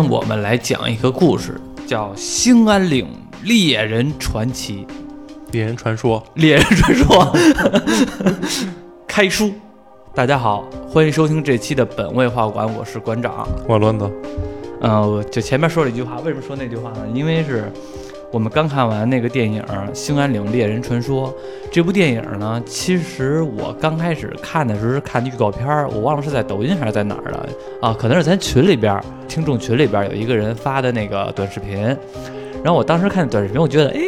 天我们来讲一个故事，叫《兴安岭猎人传奇》。猎人传说，猎人传说，开书。大家好，欢迎收听这期的本位画馆，我是馆长。我轮子，嗯，就前面说了一句话，为什么说那句话呢？因为是我们刚看完那个电影《兴安岭猎人传说》这部电影呢，其实我刚开始看的时候是看预告片儿，我忘了是在抖音还是在哪儿了啊？可能是咱群里边听众群里边有一个人发的那个短视频，然后我当时看短视频，我觉得哎。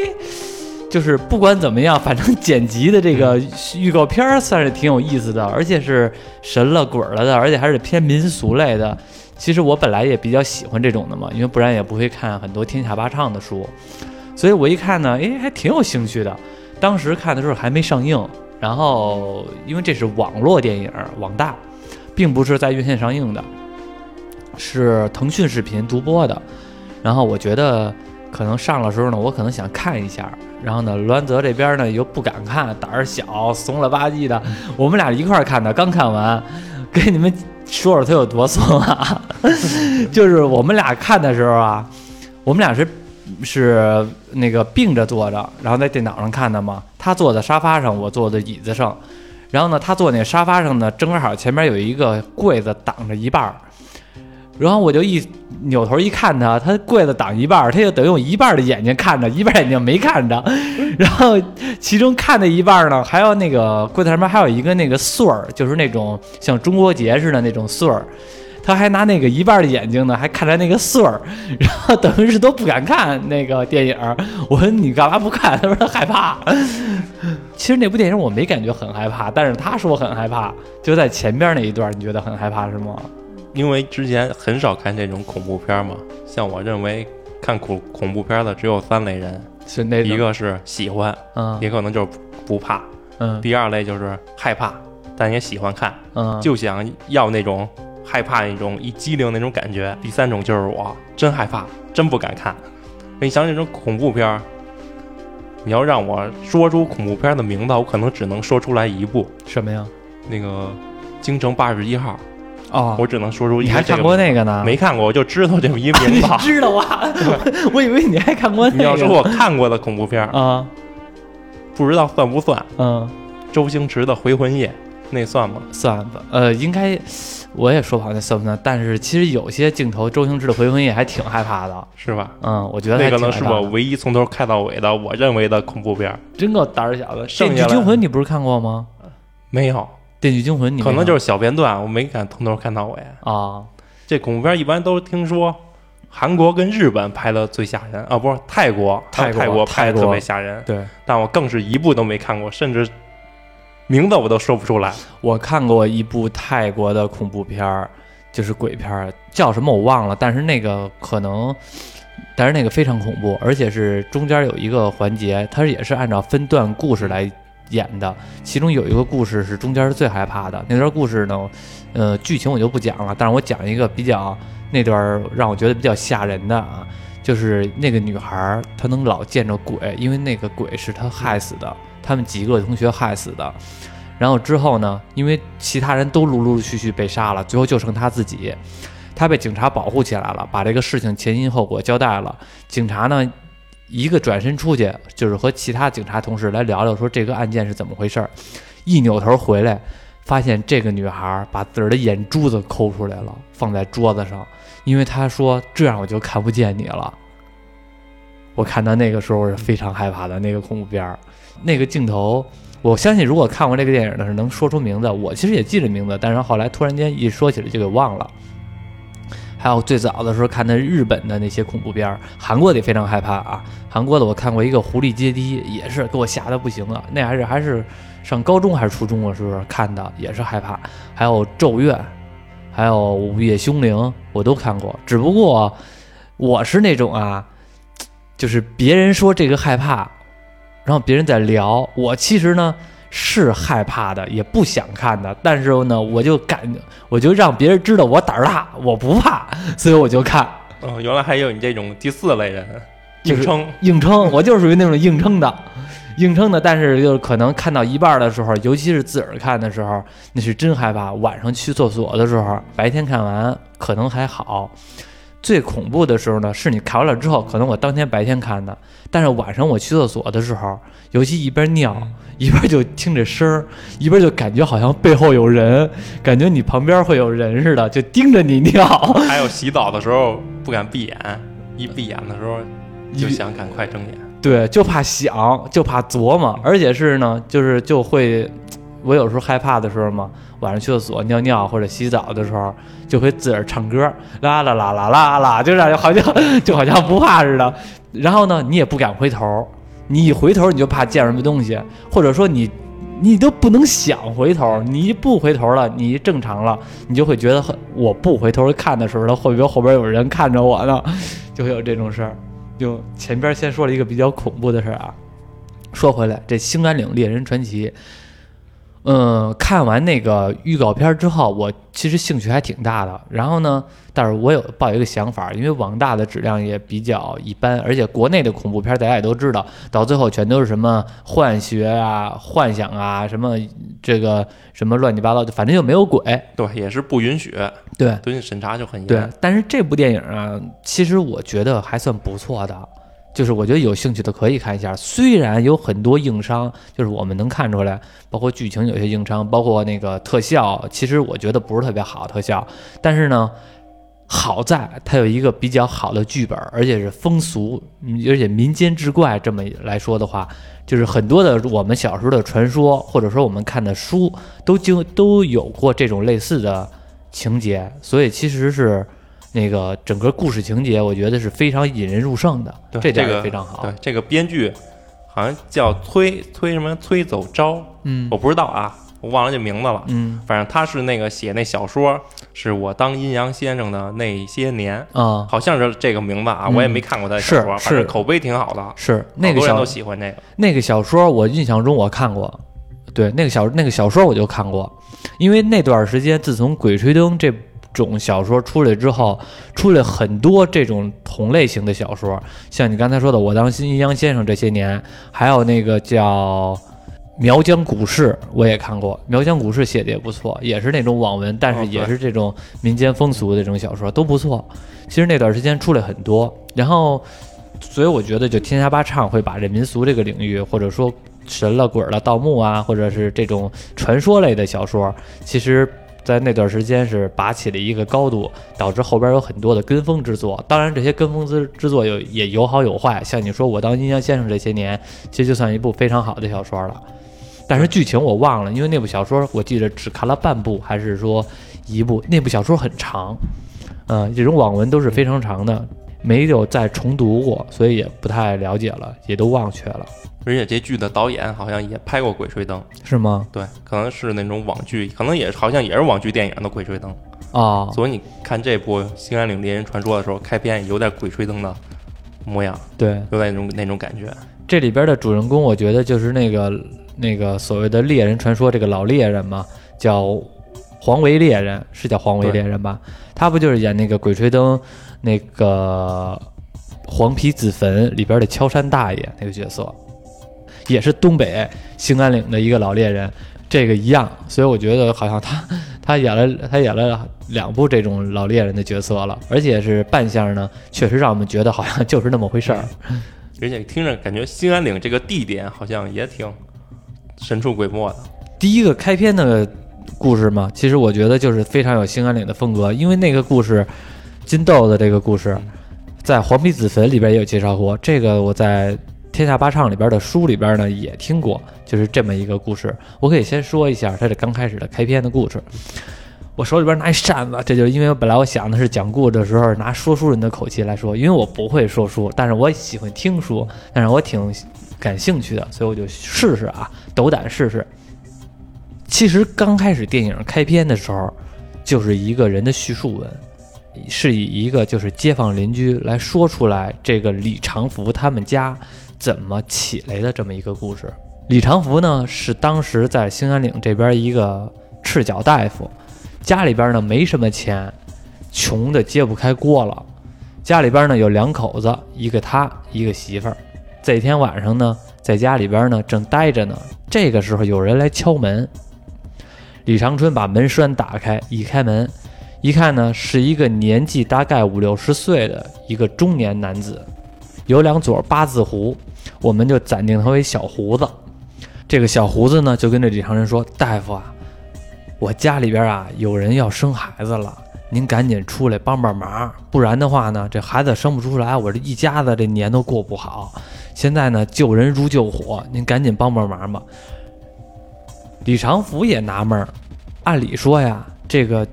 就是不管怎么样，反正剪辑的这个预告片儿算是挺有意思的，而且是神了鬼了的，而且还是偏民俗类的。其实我本来也比较喜欢这种的嘛，因为不然也不会看很多天下八唱的书。所以我一看呢，哎，还挺有兴趣的。当时看的时候还没上映，然后因为这是网络电影，网大，并不是在院线上映的，是腾讯视频独播的。然后我觉得可能上的时候呢，我可能想看一下。然后呢，栾泽这边呢又不敢看，胆儿小，怂了吧唧的。我们俩一块儿看的，刚看完，给你们说说他有多怂啊！就是我们俩看的时候啊，我们俩是是那个并着坐着，然后在电脑上看的嘛。他坐在沙发上，我坐在椅子上。然后呢，他坐那沙发上呢，正好前面有一个柜子挡着一半儿。然后我就一扭头一看他，他柜子挡一半，他就等于用一半的眼睛看着，一半眼睛没看着。然后其中看的一半呢，还有那个柜子上面还有一个那个穗儿，就是那种像中国结似的那种穗儿。他还拿那个一半的眼睛呢，还看着那个穗儿，然后等于是都不敢看那个电影。我说你干嘛不看？他说他害怕。其实那部电影我没感觉很害怕，但是他说很害怕，就在前边那一段，你觉得很害怕是吗？因为之前很少看这种恐怖片嘛，像我认为看恐恐怖片的只有三类人，是那一个是喜欢，嗯，也可能就是不怕，嗯，第二类就是害怕，但也喜欢看，嗯，就想要那种害怕那种一激灵那种感觉。第三种就是我真害怕，真不敢看。你像这种恐怖片，你要让我说出恐怖片的名字，我可能只能说出来一部，什么呀？那个《京城八十一号》。哦，我只能说出。你还看过那个呢？没看过，我就知道这么一名字。知道啊？我以为你还看过那个。你要说我看过的恐怖片啊，不知道算不算？嗯，周星驰的《回魂夜》那算吗？算吧。呃，应该，我也说不好那算不算。但是其实有些镜头，周星驰的《回魂夜》还挺害怕的，是吧？嗯，我觉得那个能是我唯一从头看到尾的，我认为的恐怖片。真够胆儿小的。《电锯惊魂》你不是看过吗？没有。《电锯惊魂》你可能就是小片段，我没敢从头看到尾啊。这恐怖片一般都听说韩国跟日本拍的最吓人啊，不是泰国，泰国拍的特别吓人。对，但我更是一部都没看过，甚至名字我都说不出来。我看过一部泰国的恐怖片，就是鬼片，叫什么我忘了，但是那个可能，但是那个非常恐怖，而且是中间有一个环节，它也是按照分段故事来。演的，其中有一个故事是中间是最害怕的那段故事呢，呃，剧情我就不讲了，但是我讲一个比较那段让我觉得比较吓人的啊，就是那个女孩她能老见着鬼，因为那个鬼是她害死的，他们几个同学害死的，然后之后呢，因为其他人都陆陆续续被杀了，最后就剩她自己，她被警察保护起来了，把这个事情前因后果交代了，警察呢。一个转身出去，就是和其他警察同事来聊聊，说这个案件是怎么回事儿。一扭头回来，发现这个女孩把自个儿的眼珠子抠出来了，放在桌子上，因为她说这样我就看不见你了。我看到那个时候是非常害怕的那个恐怖片儿，那个镜头，我相信如果看过这个电影的是能说出名字。我其实也记着名字，但是后来突然间一说起来就给忘了。还有最早的时候看的日本的那些恐怖片儿，韩国的也非常害怕啊。韩国的我看过一个《狐狸阶梯》，也是给我吓得不行了。那还是还是上高中还是初中的时候看的，也是害怕。还有《咒怨》，还有《午夜凶铃》，我都看过。只不过我是那种啊，就是别人说这个害怕，然后别人在聊，我其实呢。是害怕的，也不想看的，但是呢，我就敢，我就让别人知道我胆儿大，我不怕，所以我就看。哦，原来还有你这种第四类人，硬撑，硬撑，我就属于那种硬撑的，硬撑的。但是就可能看到一半的时候，尤其是自个儿看的时候，那是真害怕。晚上去厕所的时候，白天看完可能还好，最恐怖的时候呢，是你看完了之后，可能我当天白天看的，但是晚上我去厕所的时候，尤其一边尿一边就听着声儿，一边就感觉好像背后有人，感觉你旁边会有人似的，就盯着你尿。还有洗澡的时候不敢闭眼，一闭眼的时候就 想赶快睁眼。对，就怕想，就怕琢磨，而且是呢，就是就会，我有时候害怕的时候嘛，晚上去厕所尿尿或者洗澡的时候，就会自个儿唱歌，啦啦啦啦啦啦，就让好像 就好像不怕似的。然后呢，你也不敢回头，你一回头你就怕见什么东西，或者说你你都不能想回头，你一不回头了，你一正常了，你就会觉得很，我不回头看的时候，他会不会后边有人看着我呢？就会有这种事儿。就前边先说了一个比较恐怖的事儿啊，说回来，这《兴安岭猎人传奇》，嗯，看完那个预告片之后，我其实兴趣还挺大的。然后呢，但是我有抱一个想法，因为网大的质量也比较一般，而且国内的恐怖片大家也都知道，到最后全都是什么幻学啊、幻想啊，什么这个什么乱七八糟，反正就没有鬼。对，也是不允许，对，对你审查就很严。对，但是这部电影啊，其实我觉得还算不错的，就是我觉得有兴趣的可以看一下。虽然有很多硬伤，就是我们能看出来，包括剧情有些硬伤，包括那个特效，其实我觉得不是特别好特效。但是呢，好在它有一个比较好的剧本，而且是风俗，而且民间志怪这么来说的话，就是很多的我们小时候的传说，或者说我们看的书，都经都有过这种类似的情节，所以其实是那个整个故事情节，我觉得是非常引人入胜的，对这点这个也非常好。对，这个编剧好像叫崔崔什么崔走昭，嗯我不知道啊，我忘了这名字了。嗯反正他是那个写那小说，是我当阴阳先生的那些年，啊，好像是这个名字啊，嗯我也没看过他的小说，是反正口碑挺好的，是那个人都喜欢那个。那个小说，我印象中我看过，对，那个小那个小说我就看过，因为那段时间自从《鬼吹灯》这种小说出来之后，出来很多这种同类型的小说，像你刚才说的《我当阴阳先生》这些年，还有那个叫。苗疆古事我也看过，苗疆古事写的也不错，也是那种网文，但是也是这种民间风俗的这种小说都不错。其实那段时间出来很多，然后所以我觉得就天下八唱会把这民俗这个领域，或者说神了鬼了、盗墓啊，或者是这种传说类的小说，其实。在那段时间是拔起了一个高度，导致后边有很多的跟风之作。当然，这些跟风之之作有也有好有坏。像你说我当阴阳先生这些年，其实就算一部非常好的小说了。但是剧情我忘了，因为那部小说我记得只看了半部，还是说一部？那部小说很长，嗯、这种网文都是非常长的，没有再重读过，所以也不太了解了，也都忘却了，而且这剧的导演好像也拍过《鬼吹灯》，是吗？对，可能是那种网剧，可能也好像也是网剧电影的《鬼吹灯》。哦，所以你看这部《兴安岭猎人传说》的时候，开篇有点《鬼吹灯》的模样，对，有点那种那种感觉。这里边的主人公，我觉得就是那个那个所谓的猎人传说这个老猎人嘛，叫黄维猎人，是叫黄维猎人吧？他不就是演那个《鬼吹灯》那个黄皮子坟里边的敲山大爷那个角色，也是东北兴安岭的一个老猎人，这个一样。所以我觉得好像他他演了他演了两部这种老猎人的角色了，而且是扮相呢，确实让我们觉得好像就是那么回事儿。而且听着感觉兴安岭这个地点好像也挺神出鬼没的。第一个开篇的故事嘛，其实我觉得就是非常有兴安岭的风格，因为那个故事，金豆的这个故事，在黄皮子坟里边也有介绍过。这个我在天下八唱里边的书里边呢也听过，就是这么一个故事。我可以先说一下它这刚开始的开篇的故事。我手里边拿一扇子，这就是因为本来我想的是讲故事的时候拿说书人的口气来说，因为我不会说书，但是我喜欢听书，但是我挺感兴趣的，所以我就试试啊，斗胆试试。其实刚开始电影开篇的时候，就是一个人的叙述文，是以一个就是街坊邻居来说出来这个李长福他们家怎么起来的这么一个故事。李长福呢是当时在兴安岭这边一个赤脚大夫，家里边呢没什么钱，穷的揭不开锅了。家里边呢有两口子，一个他，一个媳妇儿。这天晚上呢，在家里边呢正待着呢，这个时候有人来敲门。李长春把门栓打开，一开门，一看呢是一个年纪大概五六十岁的一个中年男子，有两撮八字胡，我们就暂定他为小胡子。这个小胡子呢就跟这李长仁说：“大夫啊，我家里边啊有人要生孩子了，您赶紧出来帮帮忙，不然的话呢这孩子生不出来，我这一家子这年都过不好。现在呢救人如救火，您赶紧帮帮忙吧。”李长福也纳闷儿，按理说呀，这个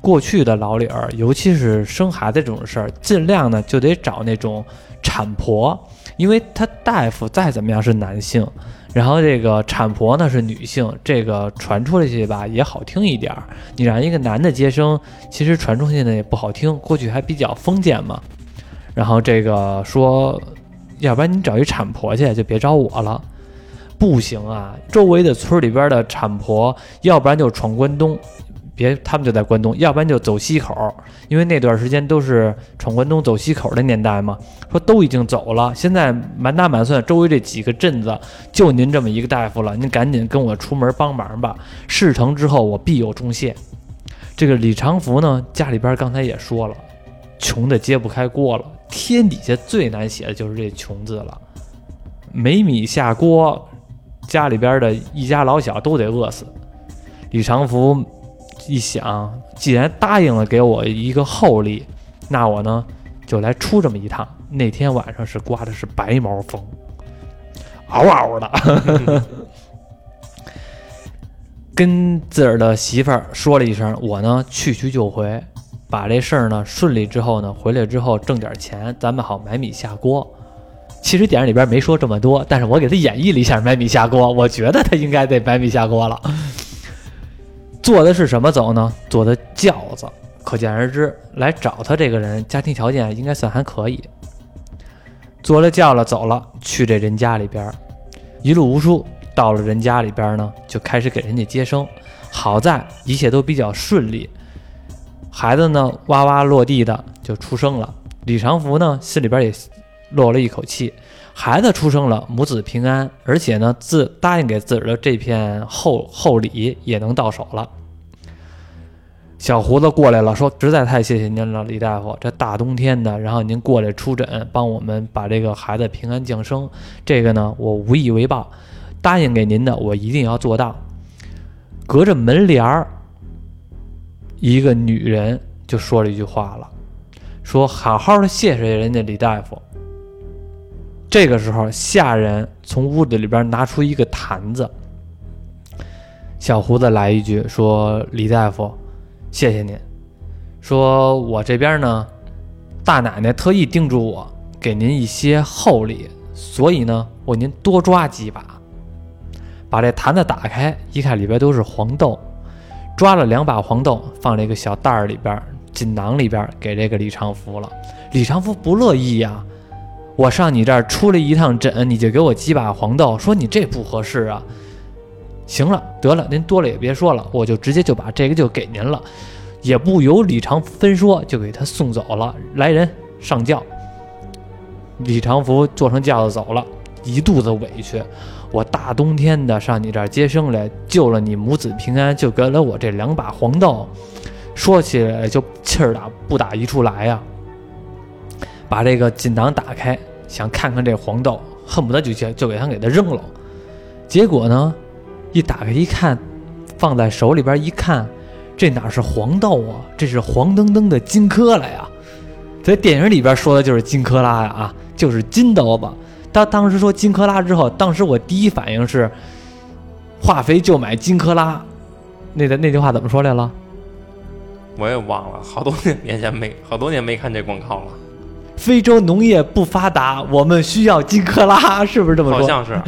过去的老理儿，尤其是生孩子这种事儿，尽量呢就得找那种产婆，因为他大夫再怎么样是男性，然后这个产婆呢是女性，这个传出去吧也好听一点儿。你让一个男的接生，其实传出去呢也不好听，过去还比较封建嘛。然后这个说，要不然你找一产婆去，就别找我了。不行啊！周围的村里边的产婆，要不然就闯关东，别他们就在关东；要不然就走西口，因为那段时间都是闯关东走西口的年代嘛。说都已经走了，现在满打满算周围这几个镇子就您这么一个大夫了，您赶紧跟我出门帮忙吧。事成之后，我必有重谢。这个李长福呢，家里边刚才也说了，穷的揭不开锅了，天底下最难写的就是这穷字了，没米下锅。家里边的一家老小都得饿死。李长福一想，既然答应了给我一个厚礼，那我呢就来出这么一趟。那天晚上是刮的是白毛风，嗷嗷的，跟自个儿的媳妇儿说了一声，我呢去去就回，把这事儿呢顺利之后呢，回来之后挣点钱，咱们好买米下锅。其实电影里边没说这么多，但是我给他演绎了一下买米下锅，我觉得他应该得买米下锅了。坐的是什么走呢？坐的轿子，可见而知，来找他这个人家庭条件应该算还可以。坐了轿了走了，去这人家里边，一路无书，到了人家里边呢，就开始给人家接生。好在一切都比较顺利，孩子呢哇哇落地的就出生了。李长福呢心里边也。落了一口气，孩子出生了，母子平安，而且呢，自答应给自个儿的这片厚厚礼也能到手了。小胡子过来了，说：“实在太谢谢您了，李大夫，这大冬天的，然后您过来出诊，帮我们把这个孩子平安降生，这个呢，我无以为报，答应给您的，我一定要做到。”隔着门帘儿，一个女人就说了一句话了，说：“好好的谢谢人家李大夫。”这个时候，下人从屋子里边拿出一个坛子。小胡子来一句说：“李大夫，谢谢您。说我这边呢，大奶奶特意叮嘱我给您一些厚礼，所以呢，我您多抓几把。把这坛子打开，一看里边都是黄豆，抓了两把黄豆，放这个小袋儿里边、锦囊里边，给这个李长福了。李长福不乐意呀。”我上你这儿出了一趟诊，你就给我几把黄豆，说你这不合适啊。行了，得了，您多了也别说了，我就直接就把这个就给您了，也不由李长福分说，就给他送走了。来人，上轿。李长福坐上轿子走了，一肚子委屈。我大冬天的上你这儿接生来，救了你母子平安，就给了我这两把黄豆，说起来就气儿打不打一处来呀。把这个锦囊打开，想看看这黄豆，恨不得就就就给他给他扔了。结果呢，一打开一看，放在手里边一看，这哪是黄豆啊？这是黄澄澄的金坷拉呀！在电影里边说的就是金坷拉呀，啊，就是金豆子。他当时说金坷拉之后，当时我第一反应是，化肥就买金坷拉。那的那句话怎么说来了？我也忘了，好多年年前没，好多年没看这广告了。非洲农业不发达，我们需要金克拉，是不是这么说？好像是，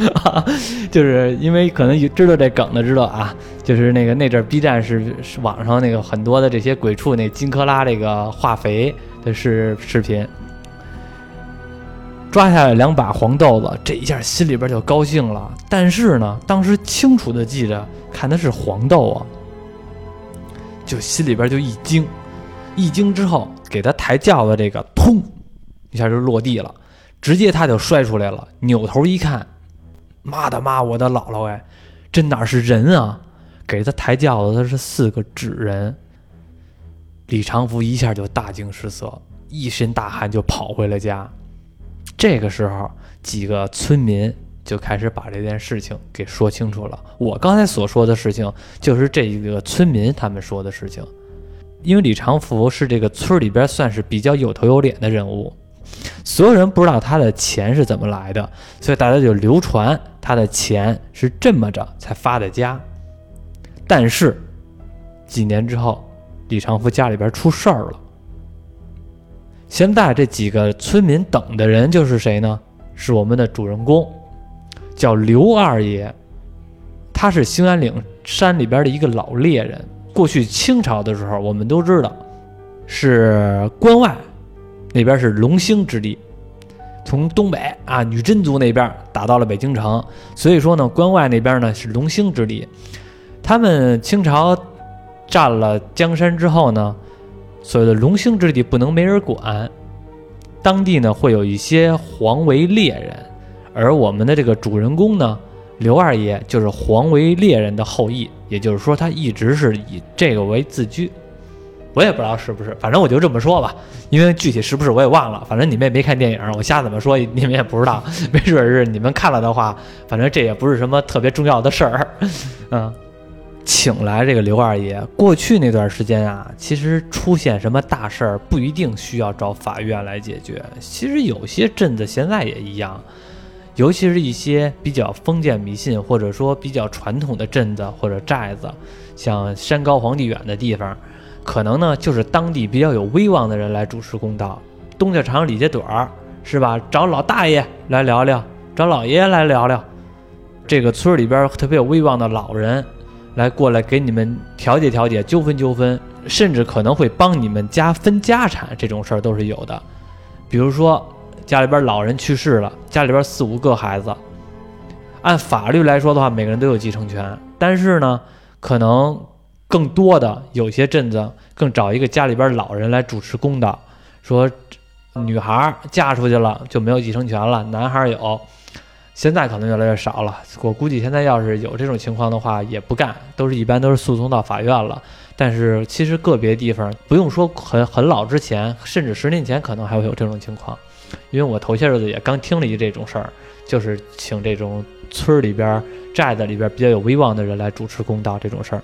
就是因为可能知道这梗的知道啊，就是那个那阵 B 站是是网上那个很多的这些鬼畜那金克拉这个化肥的视视频，抓下来两把黄豆子，这一下心里边就高兴了。但是呢，当时清楚的记着看的是黄豆啊，就心里边就一惊，一惊之后给他抬轿子这个通。一下就落地了，直接他就摔出来了。扭头一看，妈的妈，我的姥姥哎，这哪是人啊？给他抬轿子的是四个纸人。李长福一下就大惊失色，一身大汗就跑回了家。这个时候，几个村民就开始把这件事情给说清楚了。我刚才所说的事情，就是这个村民他们说的事情。因为李长福是这个村里边算是比较有头有脸的人物，所有人不知道他的钱是怎么来的，所以大家就流传他的钱是这么着才发的家。但是几年之后，李长福家里边出事儿了。现在这几个村民等的人就是谁呢？是我们的主人公，叫刘二爷，他是兴安岭山里边的一个老猎人。过去清朝的时候，我们都知道是关外那边是龙兴之地，从东北啊女真族那边打到了北京城，所以说呢，关外那边呢是龙兴之地。他们清朝占了江山之后呢。所谓的龙兴之地不能没人管，当地呢会有一些黄维猎人，而我们的这个主人公呢，刘二爷就是黄维猎人的后裔，也就是说他一直是以这个为自居。我也不知道是不是，反正我就这么说吧，因为具体是不是我也忘了。反正你们也没看电影，我瞎怎么说 你们也不知道，没准是你们看了的话，反正这也不是什么特别重要的事儿，嗯。请来这个刘二爷。过去那段时间啊，其实出现什么大事儿不一定需要找法院来解决。其实有些镇子现在也一样，尤其是一些比较封建迷信或者说比较传统的镇子或者寨子，像山高皇帝远的地方，可能呢就是当地比较有威望的人来主持公道。东家长李家短儿是吧？找老大爷来聊聊，找老爷爷来聊聊。这个村里边特别有威望的老人。来过来给你们调解调解纠纷纠纷，甚至可能会帮你们家分家产，这种事儿都是有的。比如说家里边老人去世了，家里边四五个孩子，按法律来说的话，每个人都有继承权。但是呢，可能更多的有些镇子更找一个家里边老人来主持公道，说女孩嫁出去了就没有继承权了，男孩有。现在可能越来越少了，我估计现在要是有这种情况的话，也不干，都是一般都是诉讼到法院了。但是其实个别地方不用说很很老之前，甚至十年前可能还会有这种情况，因为我头些日子也刚听了一这种事儿，就是请这种村里边寨子里边比较有威望的人来主持公道这种事儿。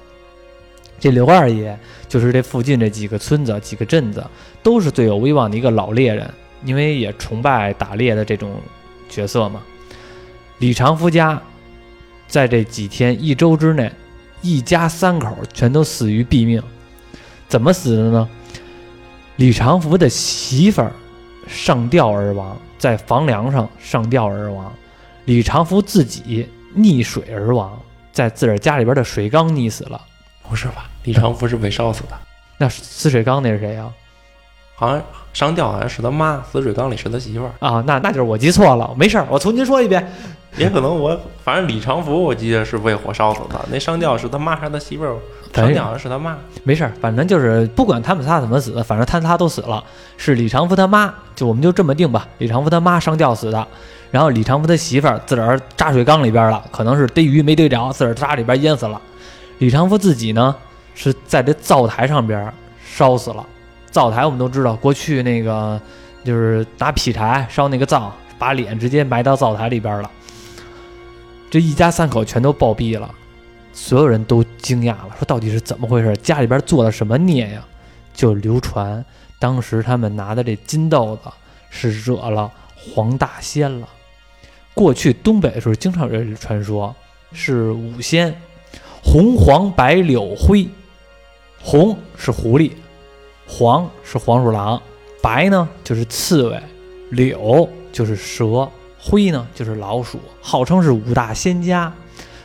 这刘二爷就是这附近这几个村子、几个镇子都是最有威望的一个老猎人，因为也崇拜打猎的这种角色嘛。李长福家，在这几天一周之内，一家三口全都死于毙命。怎么死的呢？李长福的媳妇儿上吊而亡，在房梁上上吊而亡；李长福自己溺水而亡，在自个儿家里边的水缸溺死了。不是吧？李长福是被烧死的？那死水缸那是谁呀？好像上吊好像是他妈，死水缸里是他媳妇儿啊。那那就是我记错了，没事儿，我重新说一遍。也可能我反正李长福我记得是被火烧死的，那上吊是他妈还是他媳妇儿？上吊好像是他妈。没事儿，反正就是不管他们仨怎么死，反正他仨都死了。是李长福他妈，就我们就这么定吧。李长福他妈上吊死的，然后李长福他媳妇儿自个儿扎水缸里边了，可能是逮鱼没逮着，自个儿扎里边淹死了。李长福自己呢是在这灶台上边烧死了。灶台我们都知道，过去那个就是拿劈柴烧那个灶，把脸直接埋到灶台里边了。这一家三口全都暴毙了，所有人都惊讶了，说到底是怎么回事？家里边做了什么孽呀？就流传当时他们拿的这金豆子是惹了黄大仙了。过去东北的时候经常有传说，是五仙：红、黄、白、柳、灰。红是狐狸，黄是黄鼠狼，白呢就是刺猬，柳就是蛇。灰呢，就是老鼠，号称是五大仙家，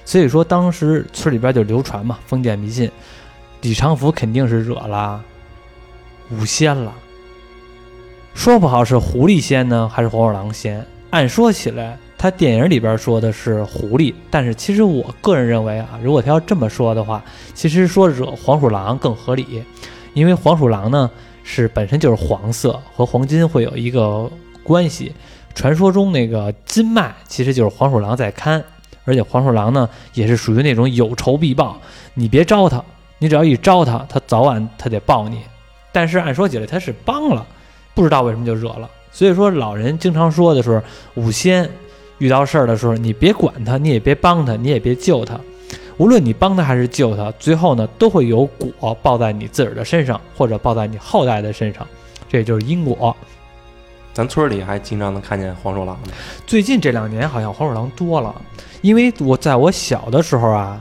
所以说当时村里边就流传嘛，封建迷信，李长福肯定是惹了五仙了，说不好是狐狸仙呢，还是黄鼠狼仙。按说起来，他电影里边说的是狐狸，但是其实我个人认为啊，如果他要这么说的话，其实说惹黄鼠狼更合理，因为黄鼠狼呢是本身就是黄色，和黄金会有一个关系。传说中那个金脉其实就是黄鼠狼在看，而且黄鼠狼呢也是属于那种有仇必报，你别招他，你只要一招他，他早晚他得报你。但是按说起来他是帮了，不知道为什么就惹了。所以说老人经常说的是，五仙遇到事儿的时候，你别管他，你也别帮他，你也别救他。无论你帮他还是救他，最后呢都会有果报在你自个儿的身上，或者报在你后代的身上，这就是因果。咱村里还经常能看见黄鼠狼呢。最近这两年好像黄鼠狼多了，因为我在我小的时候啊，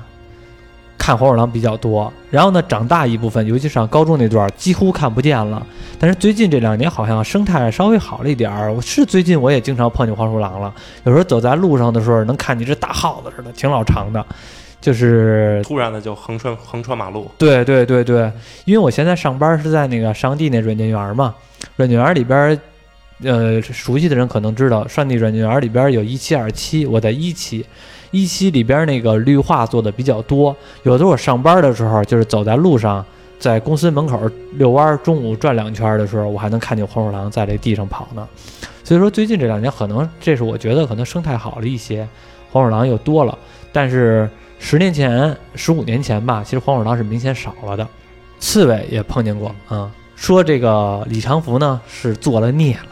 看黄鼠狼比较多。然后呢，长大一部分，尤其上高中那段，几乎看不见了。但是最近这两年好像生态稍微好了一点儿。我是最近我也经常碰见黄鼠狼了，有时候走在路上的时候，能看见一只大耗子似的，挺老长的，就是突然的就横穿横穿马路，对对对对，因为我现在上班是在那个上地那软件园嘛，软件园里边，呃，熟悉的人可能知道，上地软件园里边有一期、二期，我在一期，一期里边那个绿化做的比较多，有的时候我上班的时候，就是走在路上，在公司门口遛弯，中午转两圈的时候，我还能看见黄鼠狼在这地上跑呢。所以说，最近这两年可能这是我觉得可能生态好了一些，黄鼠狼又多了，但是。十年前、十五年前吧，其实黄鼠狼是明显少了的。刺猬也碰见过啊、说这个李长福呢是做了孽了，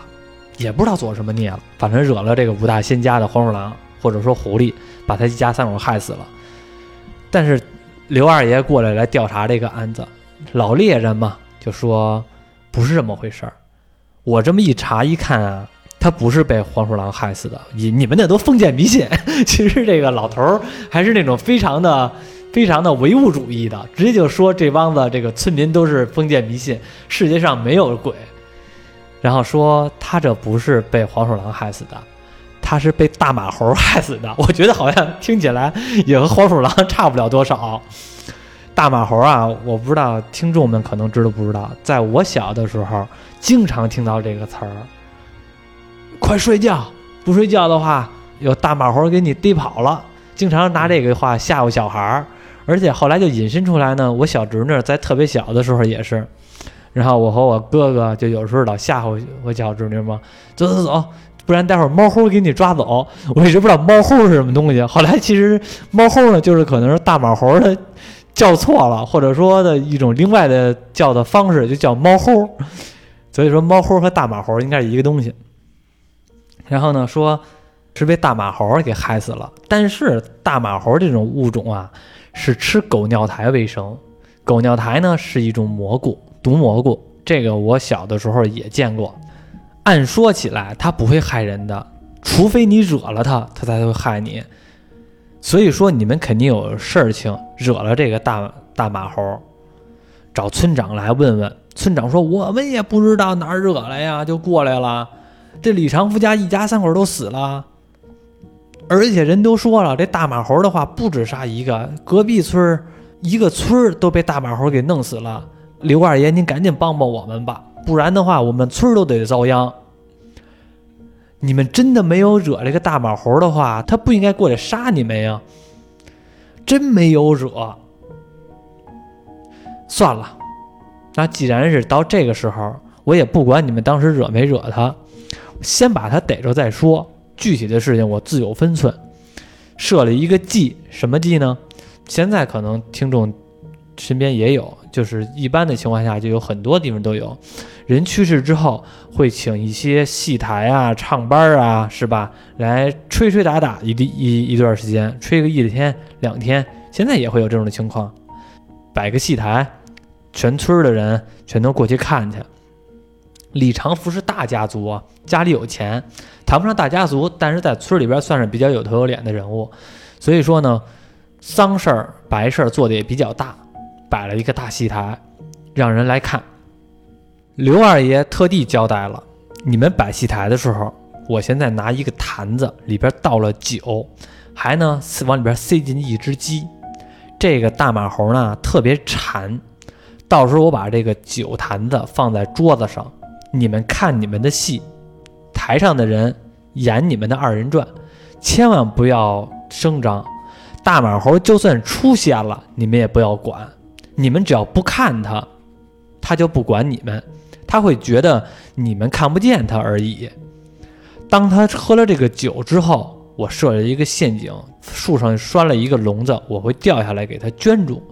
也不知道做什么孽了，反正惹了这个五大仙家的黄鼠狼或者说狐狸，把他一家三口害死了。但是刘二爷过来来调查这个案子，老猎人嘛就说不是这么回事儿。我这么一查一看啊，他不是被黄鼠狼害死的，你你们那都封建迷信。其实这个老头儿还是那种非常的、非常的唯物主义的，直接就说这帮子这个村民都是封建迷信，世界上没有鬼。然后说他这不是被黄鼠狼害死的，他是被大马猴害死的。我觉得好像听起来也和黄鼠狼差不了多少。大马猴啊，我不知道听众们可能知道不知道，在我小的时候经常听到这个词儿。快睡觉，不睡觉的话，有大马猴给你逮跑了。经常拿这个话吓唬小孩儿，而且后来就引申出来呢。我小侄女在特别小的时候也是，然后我和我哥哥就有时候老吓唬我小侄女嘛，走走走，不然待会儿猫猴给你抓走。我一直不知道猫猴是什么东西，后来其实猫猴呢，就是可能是大马猴的叫错了，或者说的一种另外的叫的方式，就叫猫猴。所以说猫猴和大马猴应该是一个东西。然后呢，说是被大马猴给害死了。但是大马猴这种物种啊，是吃狗尿苔为生。狗尿苔呢是一种蘑菇，毒蘑菇。这个我小的时候也见过。按说起来，它不会害人的，除非你惹了它，它才会害你。所以说，你们肯定有事情惹了这个大大马猴，找村长来问问。村长说：“我们也不知道哪儿惹了呀，就过来了。”这李长福家一家三口都死了，而且人都说了，这大马猴的话不止杀一个，隔壁村儿一个村儿都被大马猴给弄死了。刘二爷，您赶紧帮帮我们吧，不然的话，我们村儿都得遭殃。你们真的没有惹这个大马猴的话，他不应该过来杀你们呀。真没有惹，算了，那既然是到这个时候，我也不管你们当时惹没惹他。先把他逮着再说，具体的事情我自有分寸。设了一个计，什么计呢？现在可能听众身边也有，就是一般的情况下就有很多地方都有。人去世之后，会请一些戏台啊、唱班啊，是吧？来吹吹打打一一一段时间，吹个一天两天。现在也会有这种情况，摆个戏台，全村的人全都过去看去。李长福是大家族啊，家里有钱，谈不上大家族，但是在村里边算是比较有头有脸的人物。所以说呢，丧事儿、白事儿做的也比较大，摆了一个大戏台，让人来看。刘二爷特地交代了，你们摆戏台的时候，我现在拿一个坛子，里边倒了酒，还呢往里边塞进一只鸡。这个大马猴呢特别馋，到时候我把这个酒坛子放在桌子上。你们看你们的戏，台上的人演你们的二人转，千万不要声张。大马猴就算出现了，你们也不要管。你们只要不看他，他就不管你们，他会觉得你们看不见他而已。当他喝了这个酒之后，我设了一个陷阱，树上拴了一个笼子，我会掉下来给他圈住。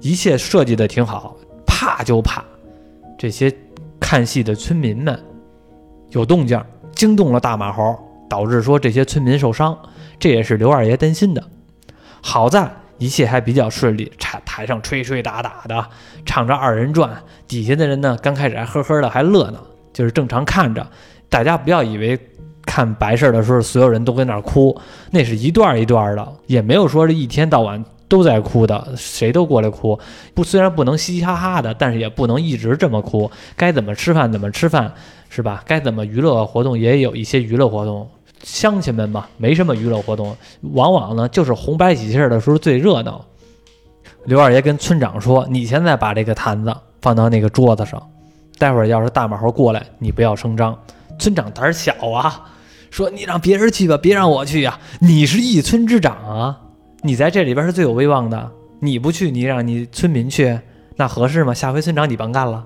一切设计的挺好，怕就怕。这些看戏的村民们有动静，惊动了大马猴，导致说这些村民受伤，这也是刘二爷担心的。好在一切还比较顺利，台台上吹吹打打的，唱着二人转，底下的人呢刚开始还呵呵的，还乐呢，就是正常看着。大家不要以为看白事儿的时候所有人都跟那儿哭，那是一段一段的，也没有说是一天到晚都在哭的，谁都过来哭。不，虽然不能嘻嘻哈哈的，但是也不能一直这么哭。该怎么吃饭怎么吃饭，是吧？该怎么娱乐活动也有一些娱乐活动。乡亲们嘛，没什么娱乐活动，往往呢就是红白喜事的时候最热闹。刘二爷跟村长说：“你现在把这个坛子放到那个桌子上，待会儿要是大马猴过来，你不要声张。”村长胆儿小啊，说：“你让别人去吧，别让我去呀！你是一村之长啊，你在这里边是最有威望的。你不去，你让你村民去，那合适吗？下回村长你甭干了。”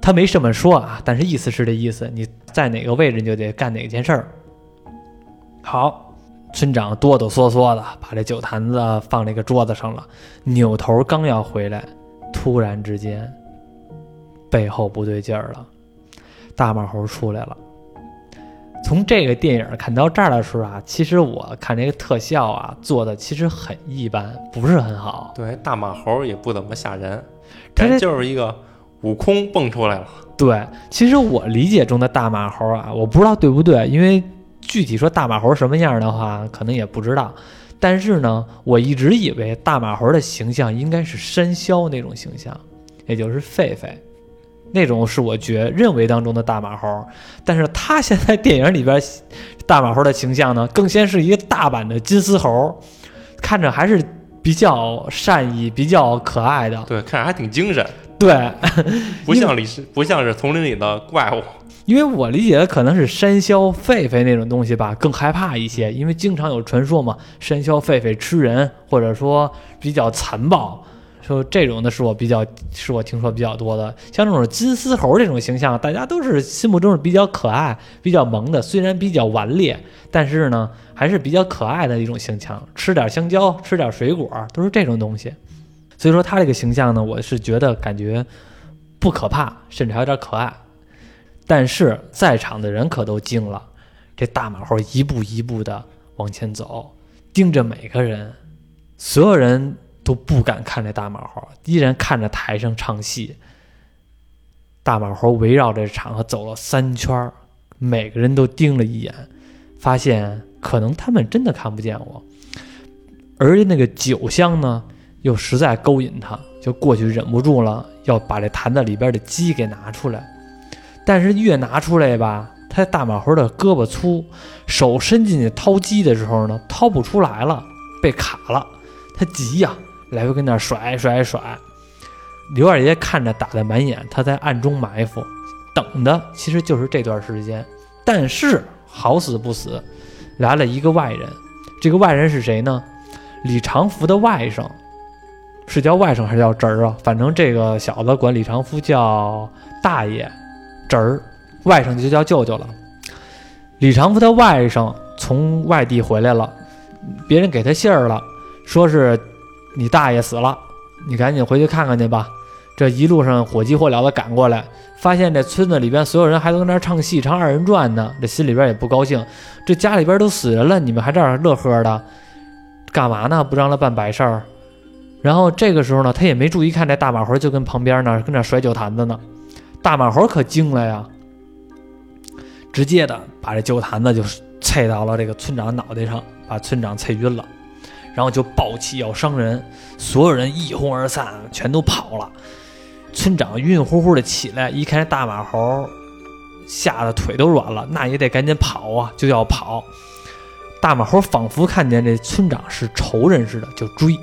他没这么说啊，但是意思是这意思，你在哪个位置你就得干哪件事儿。好，村长哆哆嗦嗦的把这酒坛子放那个桌子上了，扭头刚要回来，突然之间背后不对劲儿了。大马猴出来了。从这个电影看到这儿的时候啊，其实我看这个特效啊做的其实很一般，不是很好。对，大马猴也不怎么吓人，它这就是一个悟空蹦出来了。对，其实我理解中的大马猴啊，我不知道对不对，因为具体说大马猴什么样的话，可能也不知道。但是呢，我一直以为大马猴的形象应该是山魈那种形象，也就是狒狒。那种是我觉认为当中的大马猴，但是他现在电影里边大马猴的形象呢，更先是一个大版的金丝猴，看着还是比较善意、比较可爱的。对，看着还挺精神。对，不像李是不像是丛林里的怪物。因为我理解的可能是山魈、狒狒那种东西吧，更害怕一些，因为经常有传说嘛，山魈、狒狒吃人，或者说比较残暴。说这种的是我比较，是我听说比较多的，像这种金丝猴这种形象，大家都是心目中是比较可爱、比较萌的，虽然比较顽劣，但是呢，还是比较可爱的一种形象。吃点香蕉，吃点水果，都是这种东西。所以说他这个形象呢，我是觉得感觉不可怕，甚至还有点可爱。但是在场的人可都惊了，这大马猴一步一步的往前走，盯着每个人，所有人。都不敢看这大马猴，依然看着台上唱戏。大马猴围绕着场合走了三圈，每个人都盯了一眼，发现可能他们真的看不见我。而那个酒香呢，又实在勾引他，就过去忍不住了，要把这坛子里边的鸡给拿出来。但是越拿出来吧，他大马猴的胳膊粗，手伸进去掏鸡的时候呢，掏不出来了，被卡了，他急呀。来回跟那甩甩甩，刘二爷看着打的满眼，他在暗中埋伏，等的其实就是这段时间。但是好死不死，来了一个外人。这个外人是谁呢？李长福的外甥，是叫外甥还是叫侄儿啊？反正这个小子管李长福叫大爷，侄儿，外甥就叫舅舅了。李长福的外甥从外地回来了，别人给他信儿了，说是。你大爷死了，你赶紧回去看看去吧。这一路上火急火燎的赶过来，发现这村子里边所有人还都在那唱戏、唱二人转呢，这心里边也不高兴。这家里边都死人了，你们还这儿乐呵的，干嘛呢？不让他办白事儿。然后这个时候呢，他也没注意看这大马猴就跟旁边呢，跟那甩酒坛子呢。大马猴可惊了呀，直接的把这酒坛子就啐到了这个村长脑袋上，把村长啐晕了。然后就暴气要伤人，所有人一哄而散，全都跑了。村长晕乎乎的起来，一看大马猴，吓得腿都软了，那也得赶紧跑啊，就要跑。大马猴仿佛看见这村长是仇人似的，就追。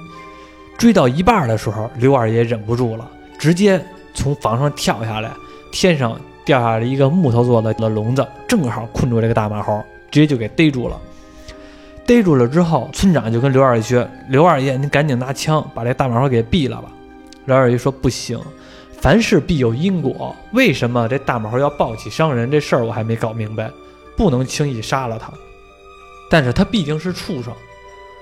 追到一半的时候，刘二爷忍不住了，直接从房上跳下来，天上掉下来一个木头做的的笼子，正好困住这个大马猴，直接就给逮住了。逮住了之后，村长就跟刘二爷说：“刘二爷，你赶紧拿枪把这大马猴给毙了吧。”刘二爷说：“不行，凡事必有因果。为什么这大马猴要暴起伤人？这事儿我还没搞明白，不能轻易杀了他。但是他毕竟是畜生，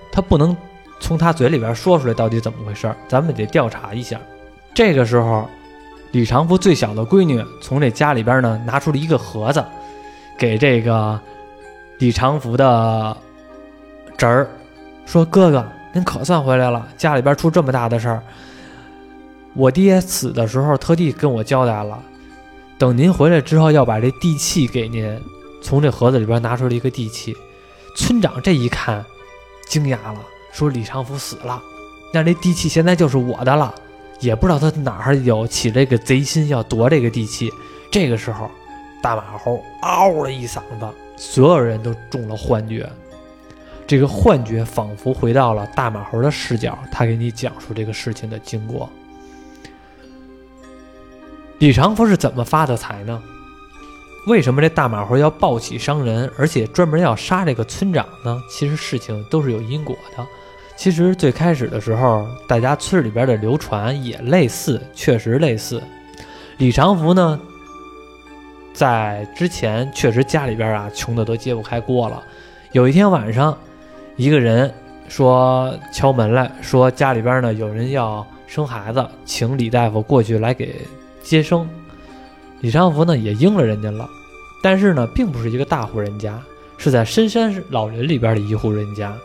他不能从他嘴里边说出来到底怎么回事，咱们得调查一下。”这个时候，李长福最小的闺女从这家里边呢拿出了一个盒子，给这个李长福的侄儿说：“哥哥，您可算回来了，家里边出这么大的事儿，我爹死的时候特地跟我交代了，等您回来之后要把这地契给您。”从这盒子里边拿出了一个地契。村长这一看，惊讶了，说：“李长福死了，那这地契现在就是我的了。”也不知道他哪儿有起这个贼心要夺这个地契。这个时候，大马猴嗷了一嗓子，所有人都中了幻觉。这个幻觉仿佛回到了大马猴的视角，他给你讲述这个事情的经过。李长福是怎么发的财呢？为什么这大马猴要暴起伤人，而且专门要杀这个村长呢？其实事情都是有因果的。其实最开始的时候，大家村里边的流传也类似，确实类似。李长福呢，在之前确实家里边啊穷的都揭不开锅了。有一天晚上，一个人说敲门来说家里边呢有人要生孩子，请李大夫过去来给接生。李长福呢也应了人家了，但是呢并不是一个大户人家，是在深山老人里边的一户人家。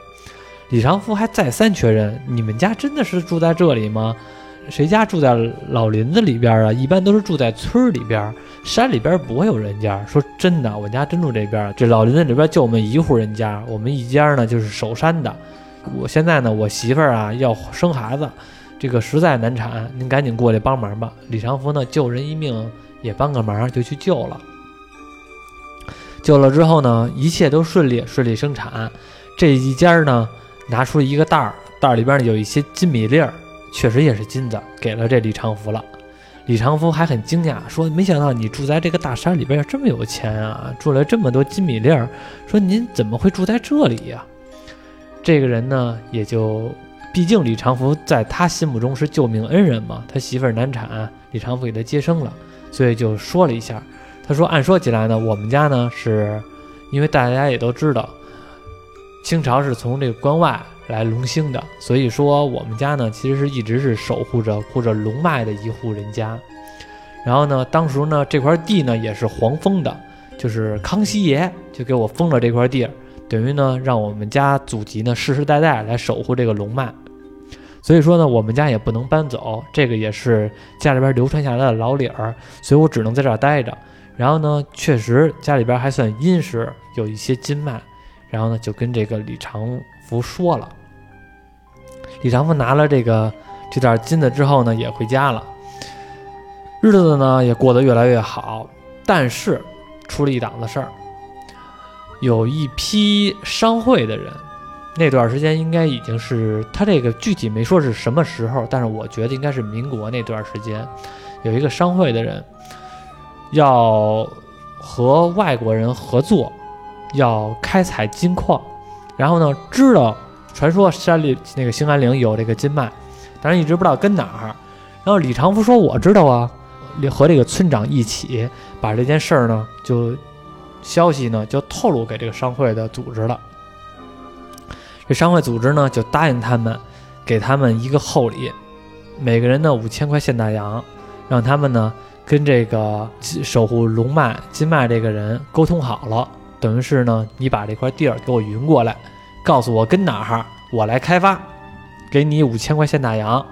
李长福还再三确认：“你们家真的是住在这里吗？谁家住在老林子里边啊？一般都是住在村里边，山里边不会有人家。”说真的，我家真住这边，这老林子里边就我们一户人家，我们一家呢就是守山的。我现在呢，我媳妇儿啊要生孩子，这个实在难产，您赶紧过来帮忙吧。李长福呢救人一命也帮个忙，就去救了。救了之后呢，一切都顺利，顺利生产。这一家呢。拿出一个袋儿，袋儿里边有一些金米粒儿，确实也是金子，给了这李长福了。李长福还很惊讶，说：“没想到你住在这个大山里边，这么有钱啊，住了这么多金米粒儿。说您怎么会住在这里呀？”这个人呢，也就，毕竟李长福在他心目中是救命恩人嘛，他媳妇儿难产，李长福给他接生了，所以就说了一下。他说：“按说起来呢，我们家呢，是因为大家也都知道。”清朝是从这个关外来隆兴的，所以说我们家呢，其实是一直是守护着护着龙脉的一户人家。然后呢，当时呢这块地呢也是皇封的，就是康熙爷就给我封了这块地，等于呢让我们家祖籍呢世世代代来守护这个龙脉。所以说呢，我们家也不能搬走，这个也是家里边流传下来的老理儿，所以我只能在这儿待着。然后呢，确实家里边还算殷实，有一些金脉。然后呢，就跟这个李长福说了。李长福拿了这个这袋金子之后呢，也回家了。日子呢也过得越来越好，但是出了一档子事儿。有一批商会的人，那段时间应该已经是他这个具体没说是什么时候，但是我觉得应该是民国那段时间，有一个商会的人要和外国人合作。要开采金矿，然后呢，知道传说山里那个兴安岭有这个金脉，但是一直不知道跟哪儿。然后李长福说：“我知道啊，和这个村长一起把这件事儿呢，就消息呢就透露给这个商会的组织了。这商会组织呢就答应他们，给他们一个厚礼，每个人呢五千块现大洋，让他们呢跟这个守护龙脉金脉这个人沟通好了。”等于是呢，你把这块地儿给我匀过来，告诉我跟哪儿，我来开发，给你五千块现大洋。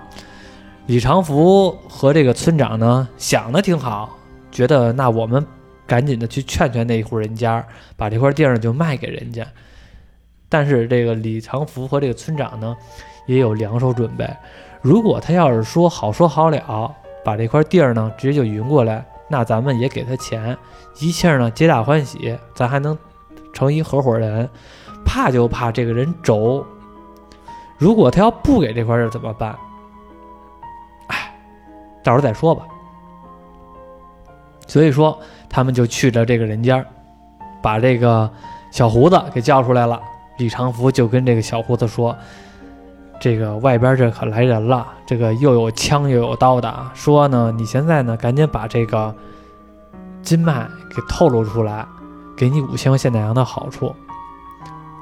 李长福和这个村长呢想的挺好，觉得那我们赶紧的去劝劝那一户人家，把这块地儿就卖给人家。但是这个李长福和这个村长呢也有两手准备，如果他要是说好说好了，把这块地儿呢直接就匀过来。那咱们也给他钱，一切呢皆大欢喜，咱还能成一合伙人。怕就怕这个人轴，如果他要不给这块地怎么办？哎，到时候再说吧。所以说，他们就去了这个人家，把这个小胡子给叫出来了。李长福就跟这个小胡子说。这个外边这可来人了，这个又有枪又有刀的，说呢，你现在呢赶紧把这个金脉给透露出来，给你五千现大洋的好处。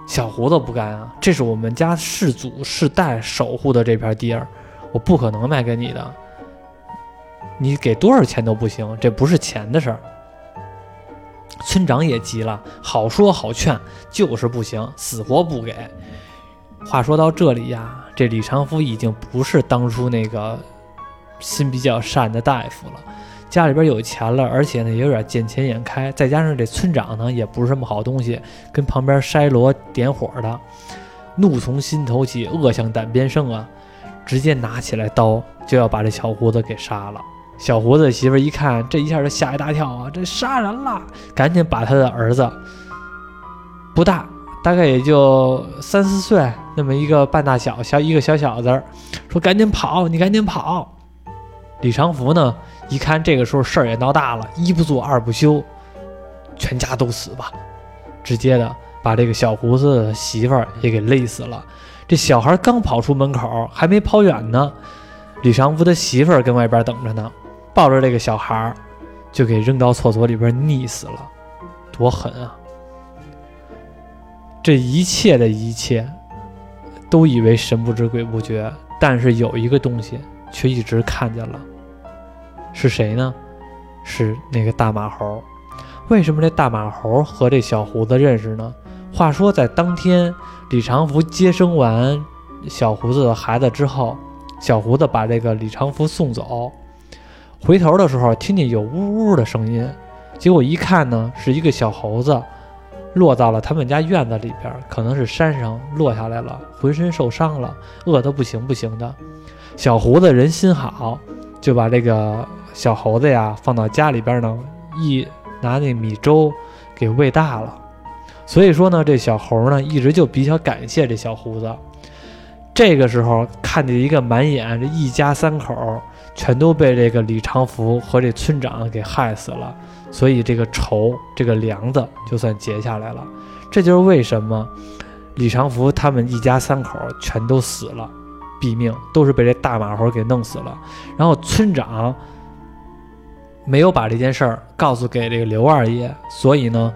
小胡子不干啊，这是我们家世祖世代守护的这片地儿，我不可能卖给你的。你给多少钱都不行，这不是钱的事儿。村长也急了，好说好劝，就是不行，死活不给。话说到这里呀，这李长福已经不是当初那个心比较善的大夫了，家里边有钱了，而且呢也有点见钱眼开，再加上这村长呢也不是什么好东西，跟旁边筛罗点火的，怒从心头起，恶向胆边生啊，直接拿起来刀就要把这小胡子给杀了。小胡子媳妇一看，这一下就吓一大跳啊！这杀人了，赶紧把他的儿子，不大，大概也就三四岁，那么一个半大小小一个小小子，说赶紧跑，你赶紧跑。李长福呢，一看这个时候事儿也闹大了，一不做二不休，全家都死吧，直接的把这个小胡子媳妇儿也给勒死了。这小孩刚跑出门口，还没跑远呢，李长福的媳妇儿跟外边等着呢。抱着这个小孩儿，就给扔到厕所里边溺死了，多狠啊！这一切的一切，都以为神不知鬼不觉，但是有一个东西却一直看见了，是谁呢？是那个大马猴。为什么这大马猴和这小胡子认识呢？话说在当天，李长福接生完小胡子的孩子之后，小胡子把这个李长福送走。回头的时候，听见有呜呜的声音，结果一看呢，是一个小猴子落到了他们家院子里边，可能是山上落下来了，浑身受伤了，饿得不行不行的。小胡子人心好，就把这个小猴子呀放到家里边呢，一拿那米粥给喂大了。所以说呢，这小猴呢一直就比较感谢这小胡子。这个时候看见一个满眼这一家三口。全都被这个李长福和这村长给害死了，所以这个仇，这个梁子就算结下来了。这就是为什么李长福他们一家三口全都死了，毙命都是被这大马猴给弄死了。然后村长没有把这件事儿告诉给这个刘二爷，所以呢，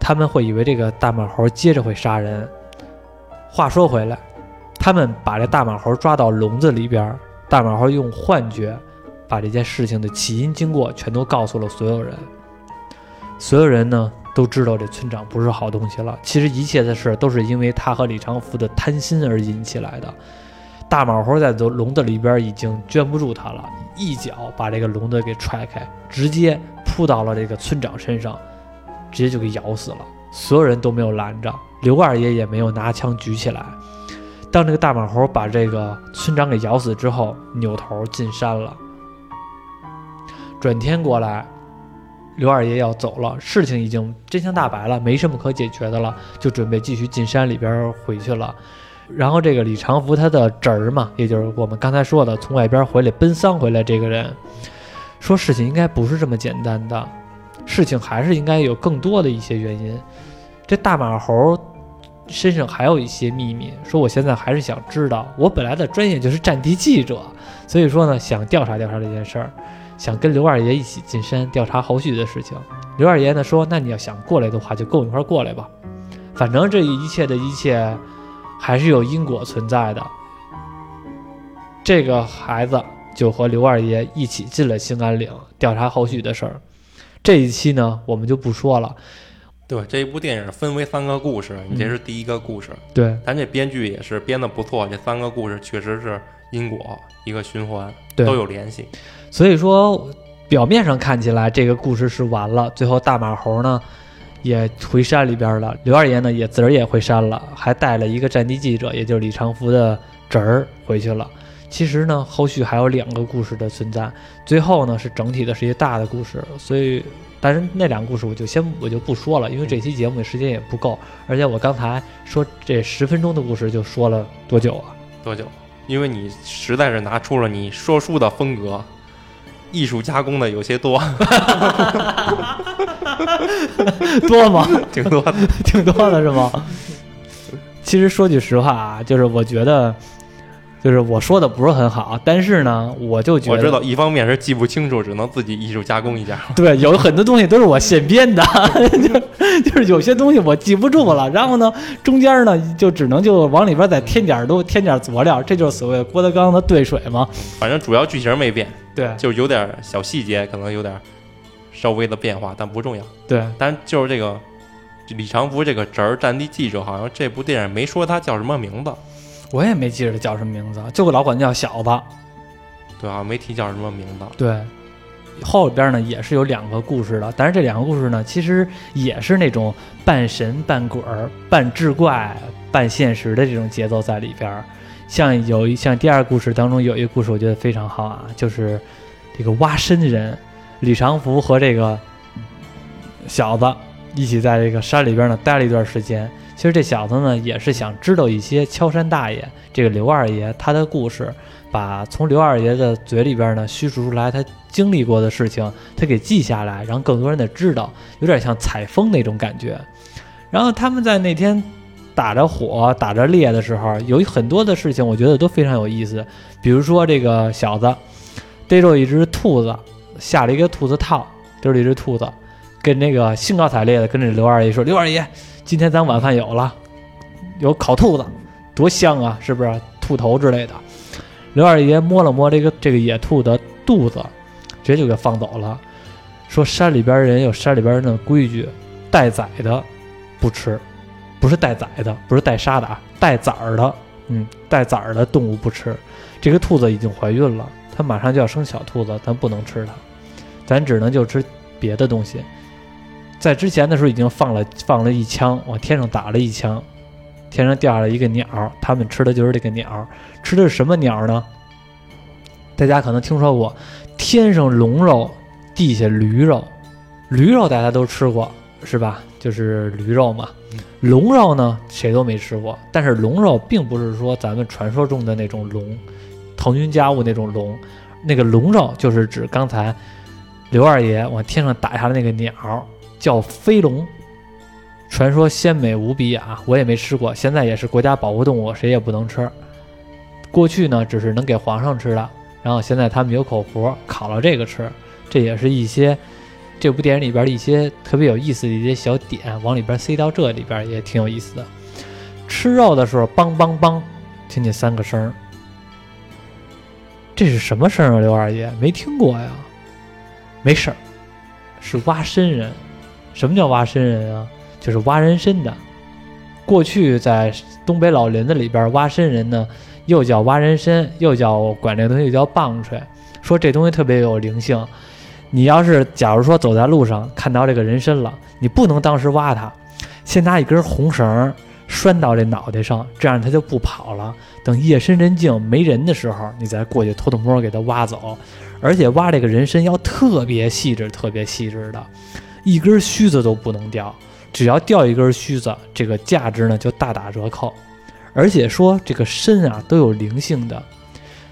他们会以为这个大马猴接着会杀人。话说回来，他们把这大马猴抓到笼子里边。大马猴用幻觉把这件事情的起因经过全都告诉了所有人，所有人呢都知道这村长不是好东西了。其实一切的事都是因为他和李长福的贪心而引起来的。大马猴在笼子里边已经圈不住他了，一脚把这个笼子给踹开，直接扑到了这个村长身上，直接就给咬死了。所有人都没有拦着，刘二爷也没有拿枪举起来。当这个大马猴把这个村长给咬死之后，扭头进山了。转天过来，刘二爷要走了，事情已经真相大白了，没什么可解决的了，就准备继续进山里边回去了。然后这个李长福他的侄儿嘛，也就是我们刚才说的从外边回来奔丧回来这个人，说事情应该不是这么简单的，事情还是应该有更多的一些原因。这大马猴。身上还有一些秘密，说我现在还是想知道。我本来的专业就是战地记者，所以说呢，想调查调查这件事儿，想跟刘二爷一起进山调查后续的事情。刘二爷呢说，那你要想过来的话，就跟我一块过来吧。反正这一切的一切，还是有因果存在的。这个孩子就和刘二爷一起进了兴安岭，调查后续的事儿。这一期呢，我们就不说了。对这一部电影分为三个故事，你这是第一个故事。对，咱这编剧也是编的不错，这三个故事确实是因果一个循环，都有联系。所以说，表面上看起来这个故事是完了，最后大马猴呢也回山里边了，刘二爷呢也自儿也回山了，还带了一个战地记者，也就是李长福的侄儿回去了。其实呢，后续还有两个故事的存在，最后呢是整体的是一个大的故事，所以。但是那两个故事我就先我就不说了，因为这期节目的时间也不够，而且我刚才说这十分钟的故事就说了多久啊？多久？因为你实在是拿出了你说书的风格，艺术加工的有些多，多吗？挺多的，挺多的是吗？其实说句实话啊，就是我觉得。就是我说的不是很好，但是呢，我就觉得我知道，一方面是记不清楚，只能自己艺术加工一下。对，有很多东西都是我现编的，就就是有些东西我记不住了，然后呢，中间呢就只能就往里边再添点儿，都添点佐料，这就是所谓郭德纲的兑水嘛。反正主要剧情没变，对就有点小细节，可能有点稍微的变化，但不重要。对，但就是这个李长福这个侄儿战地记者，好像这部电影没说他叫什么名字，我也没记着他叫什么名字，就个老管叫小子。对啊，没提叫什么名字。对，后边呢也是有两个故事的，但是这两个故事呢，其实也是那种半神半鬼儿、半志怪、半现实的这种节奏在里边。像有一像第二故事当中有一个故事，我觉得非常好啊，就是这个挖参人李长福和这个小子一起在这个山里边呢待了一段时间。其实这小子呢也是想知道一些敲山大爷这个刘二爷他的故事，把从刘二爷的嘴里边呢叙述出来他经历过的事情，他给记下来，让更多人的知道，有点像采风那种感觉。然后他们在那天打着火、打着猎的时候，有很多的事情，我觉得都非常有意思。比如说这个小子逮着一只兔子，下了一个兔子套，逮着一只兔子，跟那个兴高采烈的跟这刘二爷说：“刘二爷，今天咱晚饭有了，有烤兔子，多香啊，是不是？兔头之类的。”刘二爷摸了摸这个这个野兔的肚子，直接就给放走了，说山里边人有山里边人的规矩，带崽的不吃，不是带崽的，不是带杀的啊，带崽儿的，嗯，带崽儿的动物不吃。这个兔子已经怀孕了，它马上就要生小兔子，咱不能吃它，咱只能就吃别的东西。在之前的时候已经放了放了一枪，往天上打了一枪，天上掉下来一个鸟，他们吃的就是这个鸟，吃的是什么鸟呢？大家可能听说过，天上龙肉，地下驴肉，驴肉大家都吃过是吧？就是驴肉嘛。龙肉呢，谁都没吃过，但是龙肉并不是说咱们传说中的那种龙，腾云驾雾那种龙，那个龙肉就是指刚才刘二爷往天上打下来那个鸟，叫飞龙，传说鲜美无比啊！我也没吃过，现在也是国家保护动物，谁也不能吃。过去呢，只是能给皇上吃的，然后现在他们有口福，烤了这个吃，这也是一些这部电影里边的一些特别有意思的一些小点，往里边塞到这里边也挺有意思的。吃肉的时候，梆梆梆，听见三个声儿，这是什么声啊？刘二爷没听过呀？没事儿，是挖参人。什么叫挖参人啊？就是挖人参的。过去在东北老林子里边，挖参人呢，又叫挖人参，又叫管这东西叫棒槌，说这东西特别有灵性。你要是假如说走在路上看到这个人参了，你不能当时挖它，先拿一根红绳拴到这脑袋上，这样它就不跑了。等夜深人静没人的时候，你再过去偷偷摸摸给它挖走。而且挖这个人参要特别细致、特别细致的，一根须子都不能掉，只要掉一根须子，这个价值呢就大打折扣。而且说这个参啊都有灵性的，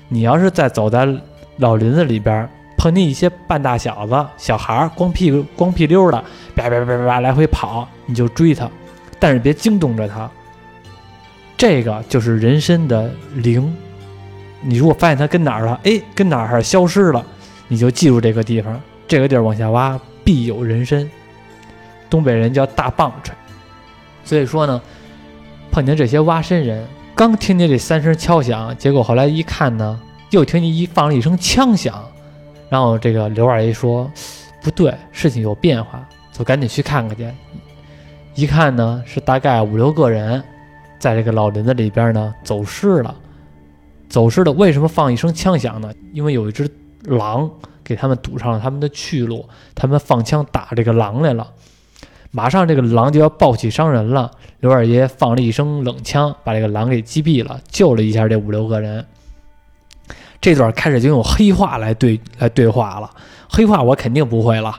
你要是再走在老林子里边。碰见一些半大小子、小孩儿，光屁股、光屁溜的，叭叭叭叭来回跑，你就追他，但是别惊动着他。这个就是人参的灵。你如果发现他跟哪儿了，哎，跟哪儿消失了，你就记住这个地方，这个地儿往下挖必有人参。东北人叫大棒槌。所以说呢，碰见这些挖参人，刚听见这三声敲响，结果后来一看呢，又听见一放了一声枪响。然后这个刘二爷说：“不对，事情有变化，就赶紧去看看去。”一看呢，是大概五六个人，在这个老林子里边呢走失了。走失了为什么放一声枪响呢？因为有一只狼给他们堵上了他们的去路，他们放枪打这个狼来了。马上这个狼就要暴起伤人了，刘二爷放了一声冷枪，把这个狼给击毙了，救了一下这五六个人。这段开始就用黑话来对来对话了，黑话我肯定不会了，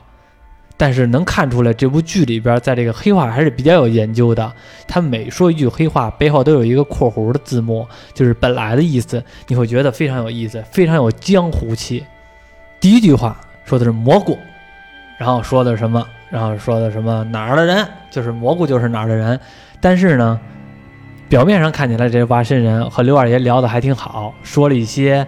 但是能看出来这部剧里边在这个黑话还是比较有研究的。他每说一句黑话，背后都有一个括弧的字幕，就是本来的意思，你会觉得非常有意思，非常有江湖气。第一句话说的是蘑菇，然后说的什么？然后说的什么哪儿的人？就是蘑菇就是哪儿的人。但是呢，表面上看起来这挖参人和刘二爷聊得还挺好，说了一些。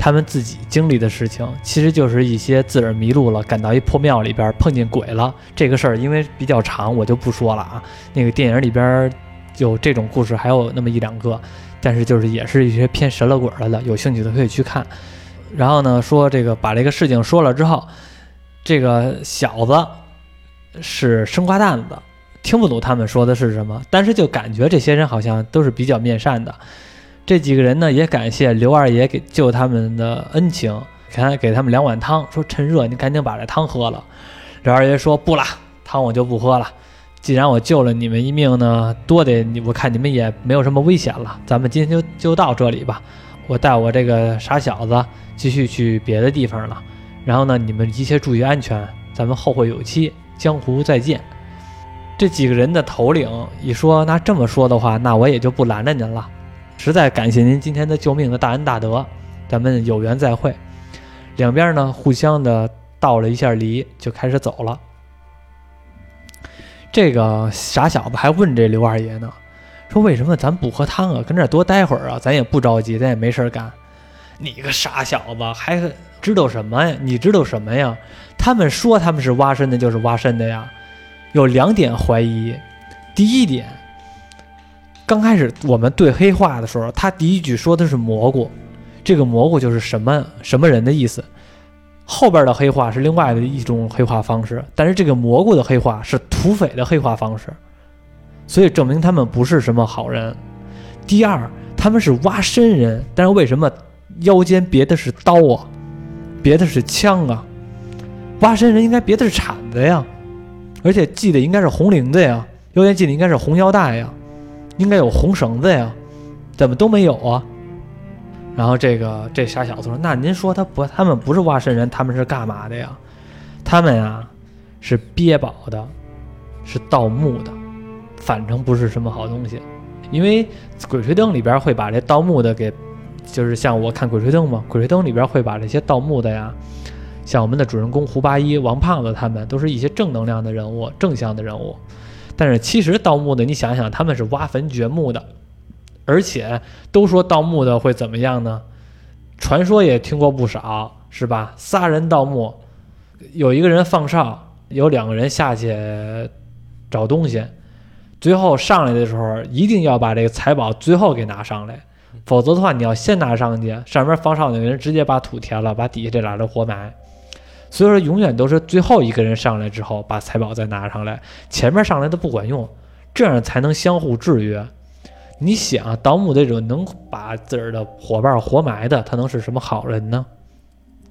他们自己经历的事情，其实就是一些自个儿迷路了，赶到一破庙里边碰见鬼了。这个事儿因为比较长，我就不说了啊。那个电影里边有这种故事，还有那么一两个，但是就是也是一些偏神了鬼了的。有兴趣的可以去看。然后呢说这个把这个事情说了之后，这个小子是生瓜蛋子，听不懂他们说的是什么，但是就感觉这些人好像都是比较面善的。这几个人呢也感谢刘二爷给救他们的恩情，给他给他们两碗汤，说趁热你赶紧把这汤喝了。刘二爷说不了，汤我就不喝了。既然我救了你们一命呢，多得你我看你们也没有什么危险了，咱们今天就就到这里吧。我带我这个傻小子继续去别的地方了。然后呢，你们一切注意安全，咱们后会有期，江湖再见。这几个人的头领一说，那这么说的话，那我也就不拦着您了。实在感谢您今天的救命的大恩大德，咱们有缘再会。两边呢互相的道了一下礼，就开始走了。这个傻小子还问这刘二爷呢，说为什么咱不喝汤啊？跟这儿多待会儿啊？咱也不着急，咱也没事干。你个傻小子，还知道什么呀？你知道什么呀？他们说他们是挖参的，就是挖参的呀。有两点怀疑，第一点，刚开始我们对黑话的时候，他第一句说的是蘑菇，这个蘑菇就是什么什么人的意思。后边的黑话是另外的一种黑化方式，但是这个蘑菇的黑话是土匪的黑化方式，所以证明他们不是什么好人。第二，他们是挖参人，但是为什么腰间别的是刀啊，别的是枪啊？挖参人应该别的是铲子呀，而且系的应该是红领子呀，腰间系的应该是红腰带呀，应该有红绳子呀，怎么都没有啊？然后这个这傻小子说：“那您说他不，他们不是挖参人，他们是干嘛的呀？他们呀是憋宝的，是盗墓的，反正不是什么好东西。因为《鬼吹灯》里边会把这盗墓的给，就是像我看《鬼吹灯》嘛，《鬼吹灯》里边会把这些盗墓的呀，像我们的主人公胡八一、王胖子他们，都是一些正能量的人物、正向的人物。但是其实盗墓的，你想想，他们是挖坟掘墓的。”而且都说盗墓的会怎么样呢？传说也听过不少，是吧？仨人盗墓，有一个人放哨，有两个人下去找东西，最后上来的时候一定要把这个财宝最后给拿上来，否则的话你要先拿上去，上面放哨那个人直接把土填了，把底下这俩人活埋。所以说永远都是最后一个人上来之后把财宝再拿上来，前面上来的不管用，这样才能相互制约。你想盗墓这种能把自个儿的伙伴活埋的，他能是什么好人呢？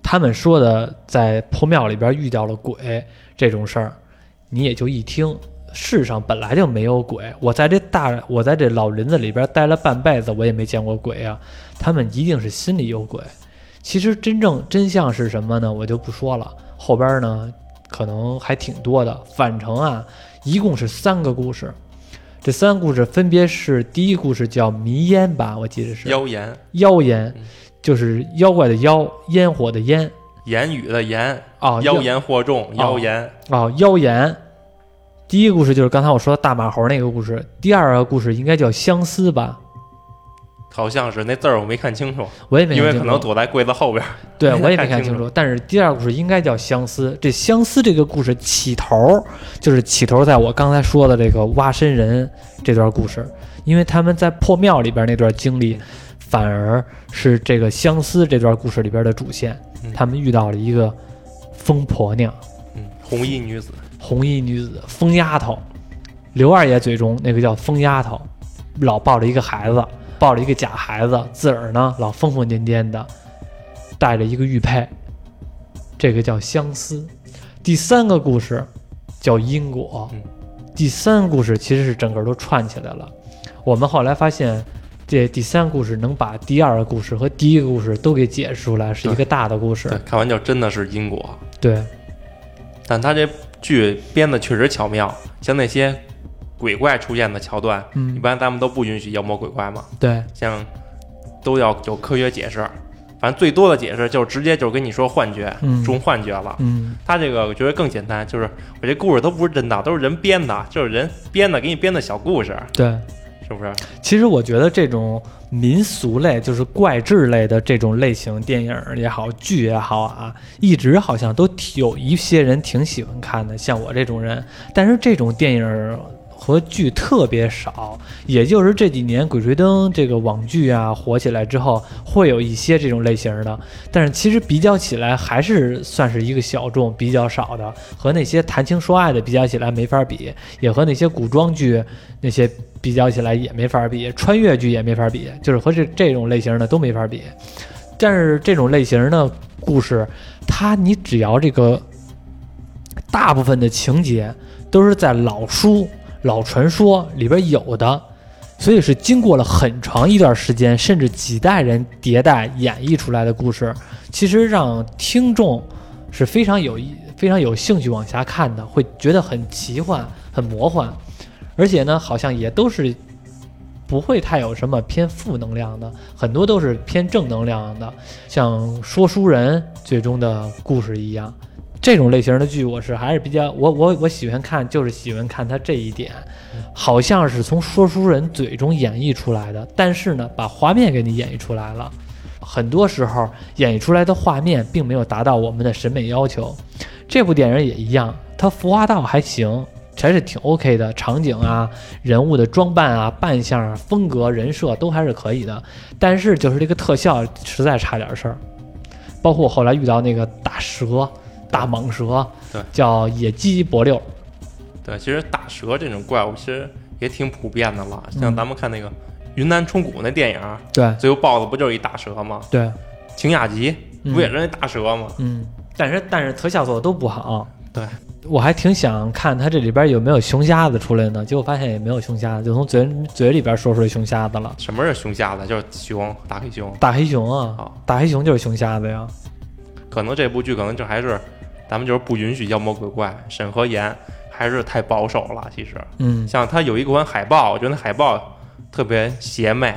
他们说的在破庙里边遇到了鬼这种事儿，你也就一听，世上本来就没有鬼。我在这大，我在这老林子里边待了半辈子，我也没见过鬼啊。他们一定是心里有鬼。其实真正真相是什么呢？我就不说了。后边呢，可能还挺多的。反正啊，一共是三个故事。这三个故事分别是：第一故事叫迷烟吧，我记得是妖言，妖言，就是妖怪的妖，烟火的烟，言语的言啊，妖言惑众，妖言啊，妖言。第一个故事就是刚才我说的大马猴那个故事，第二个故事应该叫相思吧。好像是那字儿我没看清楚，我也没因为可能躲在柜子后边。对，我也没看清楚。但是第二个故事应该叫相思。这相思这个故事起头就是起头，在我刚才说的这个挖参人这段故事，因为他们在破庙里边那段经历，反而是这个相思这段故事里边的主线。他们遇到了一个疯婆娘，嗯，红衣女子，红衣女子，疯丫头。刘二爷嘴中那个叫疯丫头，老抱着一个孩子。抱着一个假孩子，自个儿呢老疯疯癫癫的，带着一个玉佩，这个叫相思。第三个故事叫因果，第三个故事其实是整个都串起来了。我们后来发现，这第三个故事能把第二个故事和第一个故事都给解释出来，是一个大的故事。看完就真的是因果。对，但他这剧编的确实巧妙，像那些。鬼怪出现的桥段，一般咱们都不允许妖魔鬼怪嘛。对，像都要有科学解释，反正最多的解释就是直接就跟你说幻觉，中幻觉了。嗯，他这个我觉得更简单，就是我这故事都不是真的，都是人编的，就是人编的，给你编的小故事。对，是不是？其实我觉得这种民俗类，就是怪志类的这种类型电影也好，剧也好啊，一直好像都有一些人挺喜欢看的，像我这种人。但是这种电影。和剧特别少，也就是这几年《鬼吹灯》这个网剧啊火起来之后，会有一些这种类型的，但是其实比较起来还是算是一个小众、比较少的，和那些谈情说爱的比较起来没法比，也和那些古装剧那些比较起来也没法比，穿越剧也没法比，就是和这这种类型的都没法比。但是这种类型的故事，它你只要这个大部分的情节都是在老书、老传说里边有的，所以是经过了很长一段时间，甚至几代人迭代演绎出来的故事，其实让听众是非常有意、非常有兴趣往下看的，会觉得很奇幻、很魔幻，而且呢，好像也都是不会太有什么偏负能量的，很多都是偏正能量的，像说书人最终的故事一样。这种类型的剧，我是还是比较我我我喜欢看，就是喜欢看它这一点，好像是从说书人嘴中演绎出来的，但是呢，把画面给你演绎出来了。很多时候演绎出来的画面并没有达到我们的审美要求。这部电影也一样，它服化道还行，还是挺 OK 的，场景啊、人物的装扮啊、扮相啊、风格、人设都还是可以的。但是就是这个特效实在差点事儿，包括我后来遇到那个大蛇。大蟒蛇，对，叫野鸡脖六。对，其实大蛇这种怪物其实也挺普遍的了。像嗯咱们看那个云南虫谷那电影，对最后 BOSS 不就是一大蛇吗？对，晴雅集嗯不也是那大蛇吗？嗯，但是但是特效做的都不好。对，我还挺想看它这里边有没有熊瞎子出来呢，结果发现也没有熊瞎子，就从嘴嘴里边说出来熊瞎子了。什么是熊瞎子？就是熊，大黑熊。大黑熊啊，好，大黑熊就是熊瞎子呀。可能这部剧可能就还是咱们就是不允许妖魔鬼怪，审核严，还是太保守了。其实，嗯像它有一款海报，我觉得那海报特别邪魅，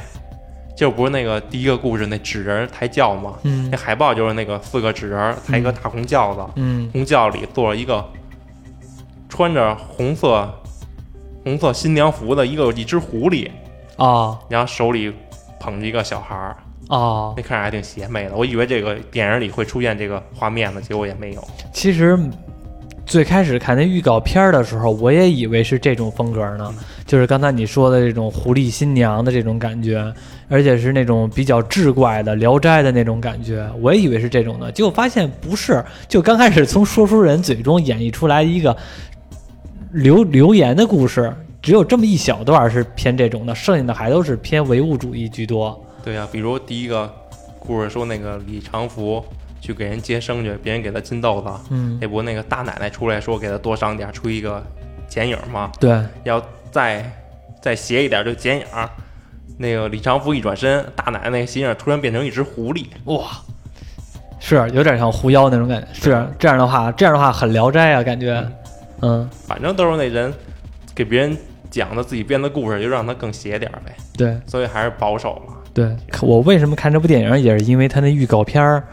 就不是那个第一个故事那纸人抬轿嘛？嗯那海报就是那个四个纸人抬一个大红轿子，嗯红轿里坐着一个穿着红色红色新娘服的一个一只狐狸，哦然后手里捧着一个小孩儿，哦，那看着还挺邪魅的。我以为这个电影里会出现这个画面呢，结果也没有。其实最开始看那预告片的时候，我也以为是这种风格呢，就是刚才你说的这种狐狸新娘的这种感觉，而且是那种比较志怪的《聊斋》的那种感觉，我也以为是这种的，结果发现不是，就刚开始从说书人嘴中演绎出来一个流流言的故事。只有这么一小段是偏这种的，剩下的还都是偏唯物主义居多。对呀、比如第一个故事说那个李长福去给人接生去，别人给他金豆子，嗯，那不那个大奶奶出来说给他多赏点儿，出一个剪影嘛？对，要再再斜一点就剪影儿。那个李长福一转身，大奶奶那个形影突然变成一只狐狸，哇，是有点像狐妖那种感觉。是这样的话，这样的话很聊斋啊，感觉。嗯，反正都是那人给别人讲的自己编的故事，就让他更邪点儿呗。对所以还是保守了。对，我为什么看这部电影，也是因为它那预告片儿，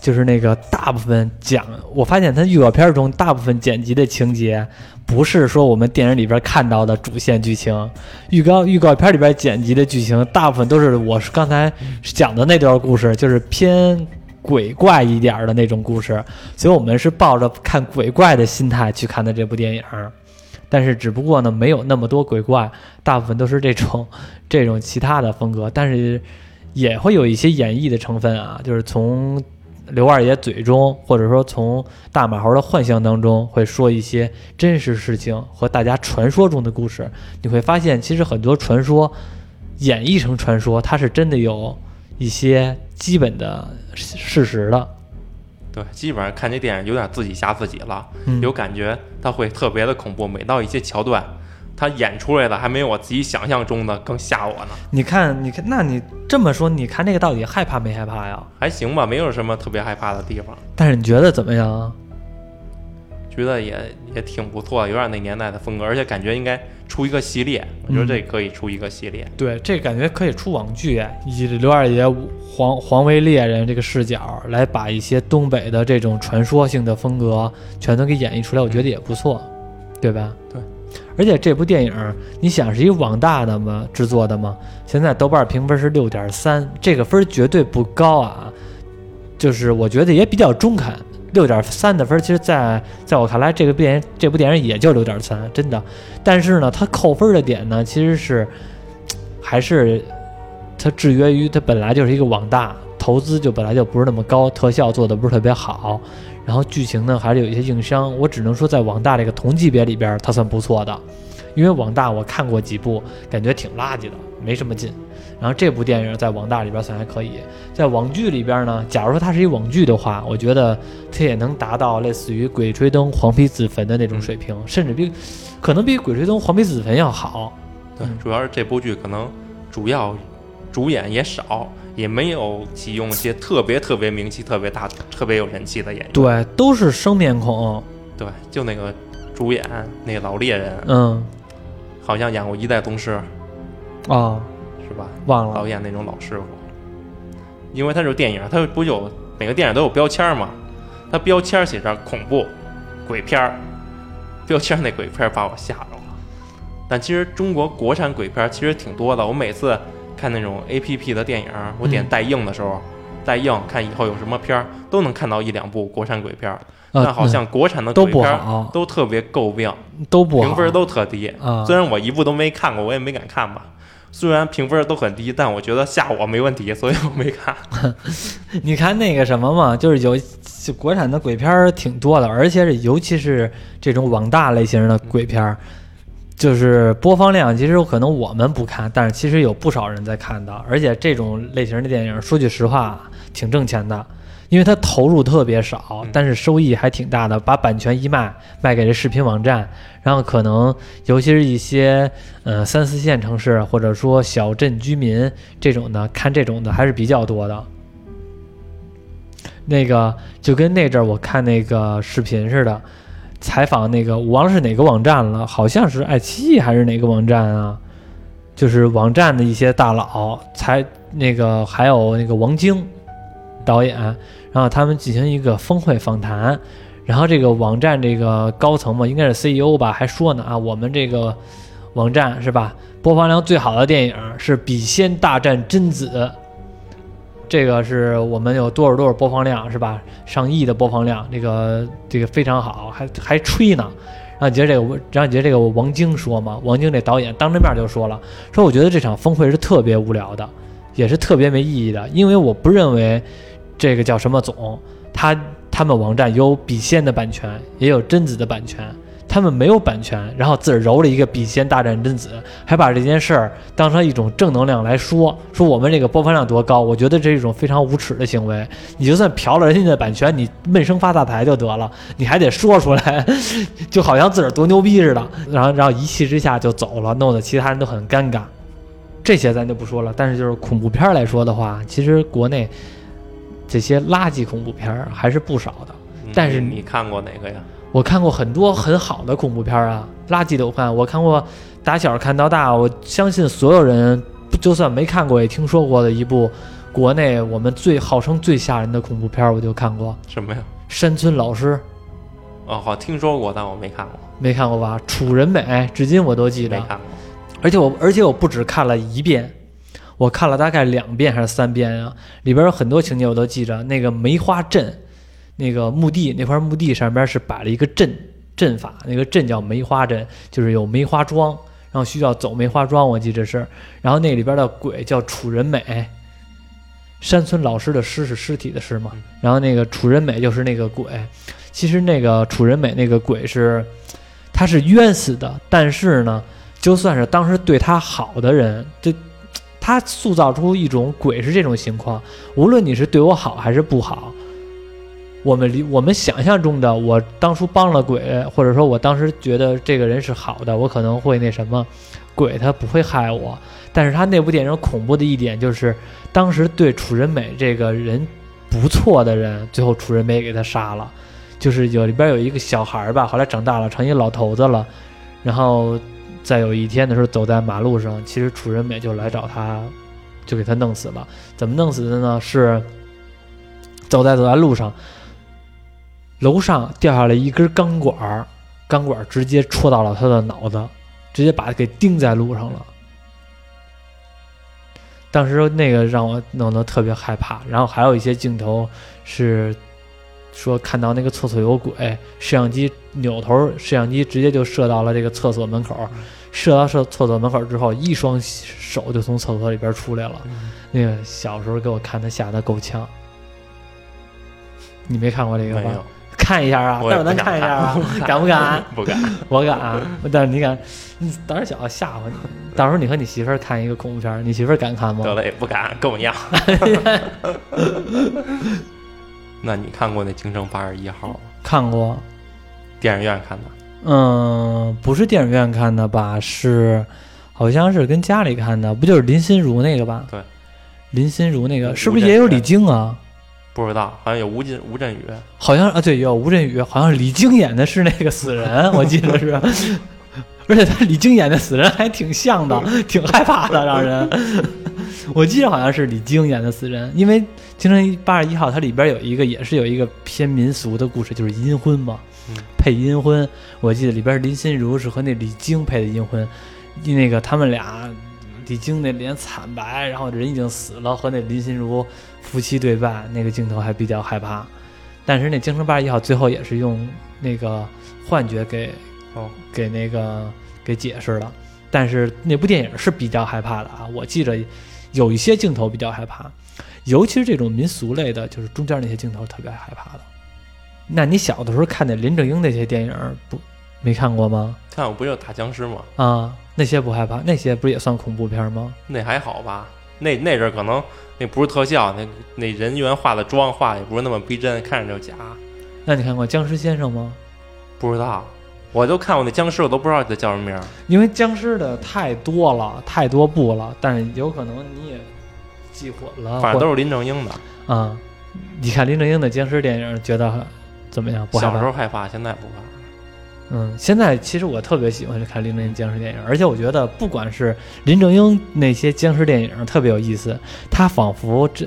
就是那个大部分讲，我发现它预告片中大部分剪辑的情节，不是说我们电影里边看到的主线剧情，预告预告片里边剪辑的剧情，大部分都是我是刚才讲的那段故事，就是偏。鬼怪一点的那种故事，所以我们是抱着看鬼怪的心态去看的这部电影，但是只不过呢，没有那么多鬼怪，大部分都是这种 这种其他的风格，但是也会有一些演绎的成分啊，就是从刘二爷嘴中，或者说从大马猴的幻象当中，会说一些真实事情和大家传说中的故事。你会发现，其实很多传说演绎成传说，它是真的有一些基本的事实的。对，基本上看这电影有点自己吓自己了，嗯，有感觉它会特别的恐怖。每到一些桥段，他演出来的还没有我自己想象中的更吓我呢。你看，你看，那你这么说，你看这个到底害怕没害怕呀？还行吧，没有什么特别害怕的地方，但是你觉得怎么样啊？觉得也也挺不错，有点那年代的风格，而且感觉应该出一个系列，我觉得这可以出一个系列。对，这感觉可以出网剧，以刘二爷黄黄威猎人这个视角来把一些东北的这种传说性的风格全都给演绎出来，我觉得也不错，对吧？对。而且这部电影，你想是一网大的吗制作的吗，现在豆瓣评分是六点三，这个分绝对不高啊，就是我觉得也比较中肯，六点三的分，其实在在我看来，这个电影这部电影也就六点三，真的。但是呢，它扣分的点呢，其实是还是它制约于它本来就是一个网大，投资就本来就不是那么高，特效做的不是特别好，然后剧情呢还是有一些硬伤。我只能说，在网大这个同级别里边，它算不错的。因为网大我看过几部，感觉挺垃圾的，没什么劲。然后这部电影在网大里边算还可以，在网剧里边呢，假如说它是一网剧的话，我觉得它也能达到类似于《鬼吹灯》《黄皮子坟》的那种水平，甚至比可能比《鬼吹灯》《黄皮子坟》要好。对，主要是这部剧可能主要主演也少，也没有启用一些特别特别名气特别大、特别有人气的演员。对，都是生面孔。对，就那个主演那个老猎人，嗯，好像演过《一代宗师》，哦，是吧？忘了。导演那种老师傅，因为他是电影，他不有每个电影都有标签嘛？他标签写着恐怖、鬼片儿，标签那鬼片儿把我吓着了。但其实中国国产鬼片其实挺多的，我每次看那种 A P P 的电影，我点嗯待映的时候，待映看以后有什么片儿，都能看到一两部国产鬼片但好像国产的鬼片儿，都特别诟病，都不好，评分都特低。啊。虽然我一部都没看过，我也没敢看吧。虽然评分都很低，但我觉得吓我没问题，所以我没看。你看那个什么嘛，就是有国产的鬼片挺多的，而且是尤其是这种网大类型的鬼片，就是播放量其实可能我们不看，但是其实有不少人在看的。而且这种类型的电影，说句实话，挺挣钱的，因为它投入特别少嗯，但是收益还挺大的。把版权一卖，卖给这视频网站，然后可能尤其是一些呃三四线城市或者说小镇居民这种的，看这种的还是比较多的。那个就跟那阵儿我看那个视频似的，采访那个我忘了是哪个网站了，好像是爱奇艺还是哪个网站啊？就是网站的一些大佬，才那个还有那个王晶导演，然后他们进行一个峰会访谈，然后这个网站这个高层嘛，应该是 CEO 吧，还说呢啊，我们这个网站是吧，播放量最好的电影是《笔仙大战贞子》。这个是我们有多少多少播放量是吧？上亿的播放量，这个这个非常好，还还吹呢。然后你觉得这个，然后你觉得这个王晶说嘛？王晶这导演当着面就说了，说我觉得这场峰会是特别无聊的，也是特别没意义的，因为我不认为这个叫什么总，他他们网站有笔仙的版权，也有贞子的版权。他们没有版权，然后自个儿揉了一个笔仙大战贞子，还把这件事儿当成一种正能量来说，说我们这个播放量多高，我觉得这是一种非常无耻的行为。你就算嫖了人家的版权，你闷声发大财就得了，你还得说出来，就好像自个儿多牛逼似的。然后，然后一气之下就走了，弄得其他人都很尴尬。这些咱就不说了，但是就是恐怖片来说的话，其实国内这些垃圾恐怖片儿还是不少的。但是你你看过哪个呀？我看过很多很好的恐怖片儿啊，垃圾的我看，我看过打小看到大，我相信所有人就算没看过也听说过的一部国内我们最号称最吓人的恐怖片儿，我就看过什么呀？《山村老师》，哦，好听说过，但我没看过，没看过吧？楚人美，至今我都记得，没看过。而且我而且我不止看了一遍，我看了大概两遍还是三遍啊，里边有很多情节我都记着，那个梅花阵。那个墓地那块墓地上边是摆了一个阵阵法，那个阵叫梅花阵，就是有梅花桩，然后需要走梅花桩，我记着是。然后那里边的鬼叫楚人美，山村老师的尸是尸体的尸嘛，然后那个楚人美就是那个鬼。其实那个楚人美那个鬼是，他是冤死的，但是呢，就算是当时对他好的人，这他塑造出一种鬼是这种情况，无论你是对我好还是不好。我们理我们想象中的，我当初帮了鬼，或者说我当时觉得这个人是好的，我可能会那什么，鬼他不会害我。但是他那部电影恐怖的一点就是，当时对楚人美这个人不错的人，最后楚人美给他杀了。就是有里边有一个小孩吧，后来长大了成一老头子了，然后在有一天的时候走在马路上，其实楚人美就来找他，就给他弄死了。怎么弄死的呢？是走在走在路上。楼上掉下来一根钢管，钢管直接戳到了他的脑子，直接把他给钉在路上了。当时那个让我弄得特别害怕，然后还有一些镜头是说看到那个厕所有鬼，摄像机扭头，摄像机直接就射到了这个厕所门口，射到厕厕所门口之后，一双手就从厕所里边出来了。那个小时候给我看的吓得够呛。你没看过这个吗？看一下啊，待会儿咱看一下啊，看 敢不敢？不敢。我敢啊，但是你敢，你胆儿小吓唬你。到时候你和你媳妇儿看一个恐怖片，你媳妇儿敢看吗？得了，也不敢，跟我一样。那你看过那《京城八十一号》吗？看过，电影院看的？嗯，不是电影院看的吧？是，好像是跟家里看的，不就是林心如那个吧？对，林心如那个是不是也有李菁啊？不知道，好像有吴镇吴镇宇。好像啊，对，有吴镇宇，好像李菁演的是那个死人，我记得是。而且他李菁演的死人还挺像的，挺害怕的，让人。我记得好像是李菁演的死人，因为《京城八十一号》它里边有一个也是有一个偏民俗的故事，就是阴婚嘛，嗯配阴婚。我记得里边林心如是和那李菁配的阴婚，那个他们俩，李菁那脸惨白，然后人已经死了，和那林心如夫妻对拜，那个镜头还比较害怕。但是那《京城八十一号》最后也是用那个幻觉给哦，给那个给解释了。但是那部电影是比较害怕的啊，我记着有一些镜头比较害怕，尤其是这种民俗类的，就是中间那些镜头特别害怕的。那你小的时候看的林正英那些电影不没看过吗？看我不就打僵尸吗？啊，那些不害怕，那些不是也算恐怖片吗？那还好吧？那那阵儿可能那不是特效，那那人员化的妆化的也不是那么逼真，看着就假。那你看过《僵尸先生》吗？不知道，我都看过那僵尸，我都不知道它叫什么名儿。因为僵尸的太多了，太多部了，但是有可能你也记混了。反正都是林正英的。啊、你看林正英的僵尸电影，觉得怎么样？小时？候害怕，现在不怕。嗯，现在其实我特别喜欢看林正英僵尸电影，而且我觉得不管是林正英那些僵尸电影特别有意思，他仿佛这。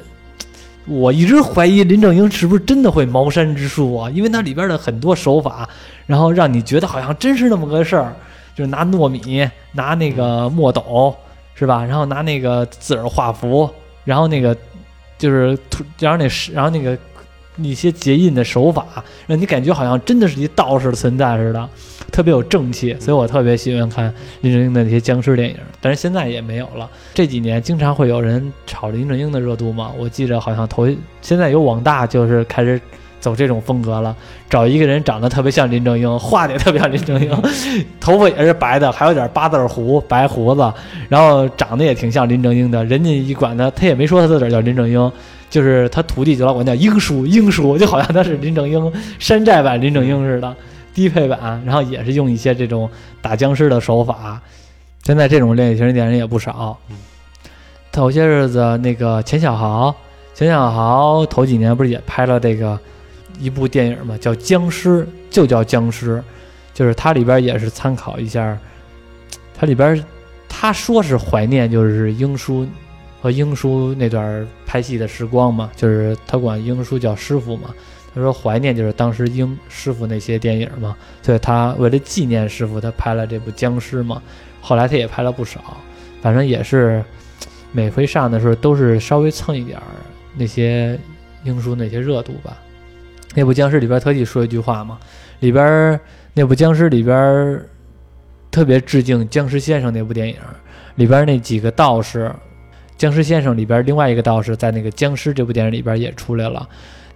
我一直怀疑林正英是不是真的会茅山之术啊？因为它里边的很多手法，然后让你觉得好像真是那么个事儿，就是拿糯米、拿那个墨斗，是吧？然后拿那个字儿画符，然后那个就是涂，然后那是，然后那个一些结印的手法，让你感觉好像真的是一道士存在似的，特别有正气。所以我特别喜欢看林正英的那些僵尸电影，但是现在也没有了。这几年经常会有人炒林正英的热度嘛，我记着好像头现在有网大就是开始。走这种风格了，找一个人长得特别像林正英，画的也特别像林正英，头发也是白的，还有点八字胡、白胡子，然后长得也挺像林正英的。人家一管他，他也没说他自个儿叫林正英，就是他徒弟就老管他叫英叔，英叔就好像他是林正英山寨版林正英似的，低配版，然后也是用一些这种打僵尸的手法。现在这种类型电影也不少嗯。头些日子那个钱小豪，钱小豪头几年不是也拍了这个一部电影嘛，叫《僵尸》，就叫《僵尸》，就是它里边也是参考一下，它里边他说是怀念就是英叔和英叔那段拍戏的时光嘛，就是他管英叔叫师傅嘛，他说怀念就是当时英师傅那些电影嘛，所以他为了纪念师傅，他拍了这部《僵尸》嘛，后来他也拍了不少，反正也是每回上的时候都是稍微蹭一点那些英叔那些热度吧。那部僵尸里边特地说一句话嘛，里边那部僵尸里边特别致敬僵尸先生那部电影，里边那几个道士，僵尸先生里边另外一个道士在那个僵尸这部电影里边也出来了，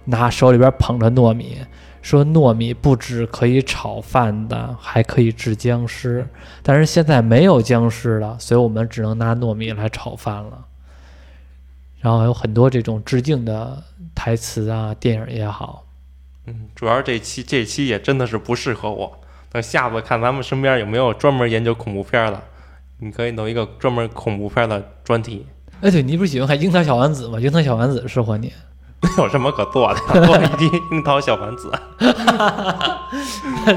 拿手里边捧着糯米，说糯米不止可以炒饭的，还可以治僵尸。但是现在没有僵尸了，所以我们只能拿糯米来炒饭了。然后有很多这种致敬的台词啊，电影也好，嗯，主要这期这期也真的是不适合我。等下次看咱们身边有没有专门研究恐怖片的，你可以弄一个专门恐怖片的专题。哎，对你不是喜欢看《樱桃小丸子》吗？《樱桃小丸子》适合你。有什么可做的？做一滴樱桃小丸子，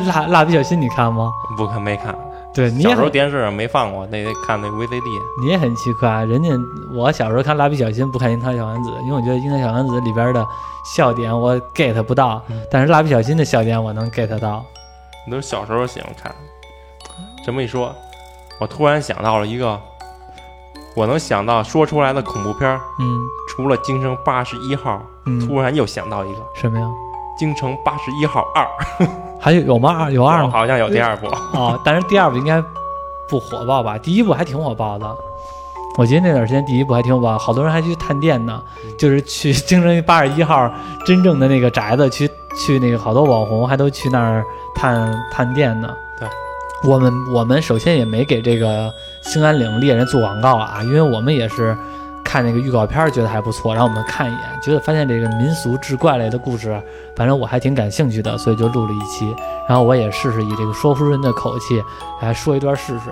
蜡蜡笔小新你看吗？不看没看。对，你小时候电视上没放过，那得看那 VCD。你也很奇怪，人家我小时候看蜡笔小新不看樱桃小丸子，因为我觉得樱桃小丸子里边的笑点我 get 不到，嗯但是蜡笔小新的笑点我能 get 到。你都是小时候喜欢看。这么一说，我突然想到了一个，我能想到说出来的恐怖片儿，嗯除了《京城八十一号》，嗯，突然又想到一个《什么呀？京城八十一号二，还有有吗？二有二吗？好像有第二部。哦，但是第二部应该不火爆吧？第一部还挺火爆的。我记得那段时间第一部还挺火爆，好多人还去探店呢，就是去京城八十一号真正的那个宅子去去那个好多网红还都去那儿探探店呢。对，我们我们首先也没给这个兴安岭猎人做广告啊，因为我们也是看那个预告片儿觉得还不错，然后我们看一眼，觉得发现这个民俗志怪类的故事，反正我还挺感兴趣的，所以就录了一期。然后我也试试以这个说书人的口气来说一段试试，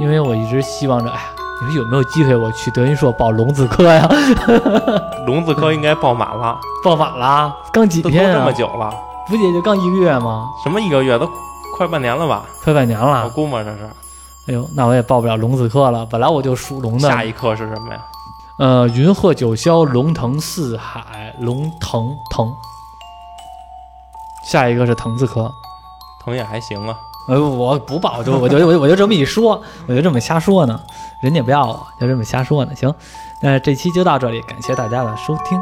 因为我一直希望着，哎呀，你说有没有机会我去德云社报龙字科呀？龙字科应该报满了，报满了，刚几都都天啊这么？久了，不也就刚一个月吗？什么一个月都快半年了吧？快半年了我。估摸着是。哎呦，那我也报不了龙子科了。本来我就属龙的。下一课是什么呀？呃，云鹤九霄，龙腾四海，龙腾腾。下一个是腾字科。腾也还行啊。呃，我不报，我就我就我就我就这么一说，我就这么瞎说呢，人家不要我，就这么瞎说呢。行，那这期就到这里，感谢大家的收听。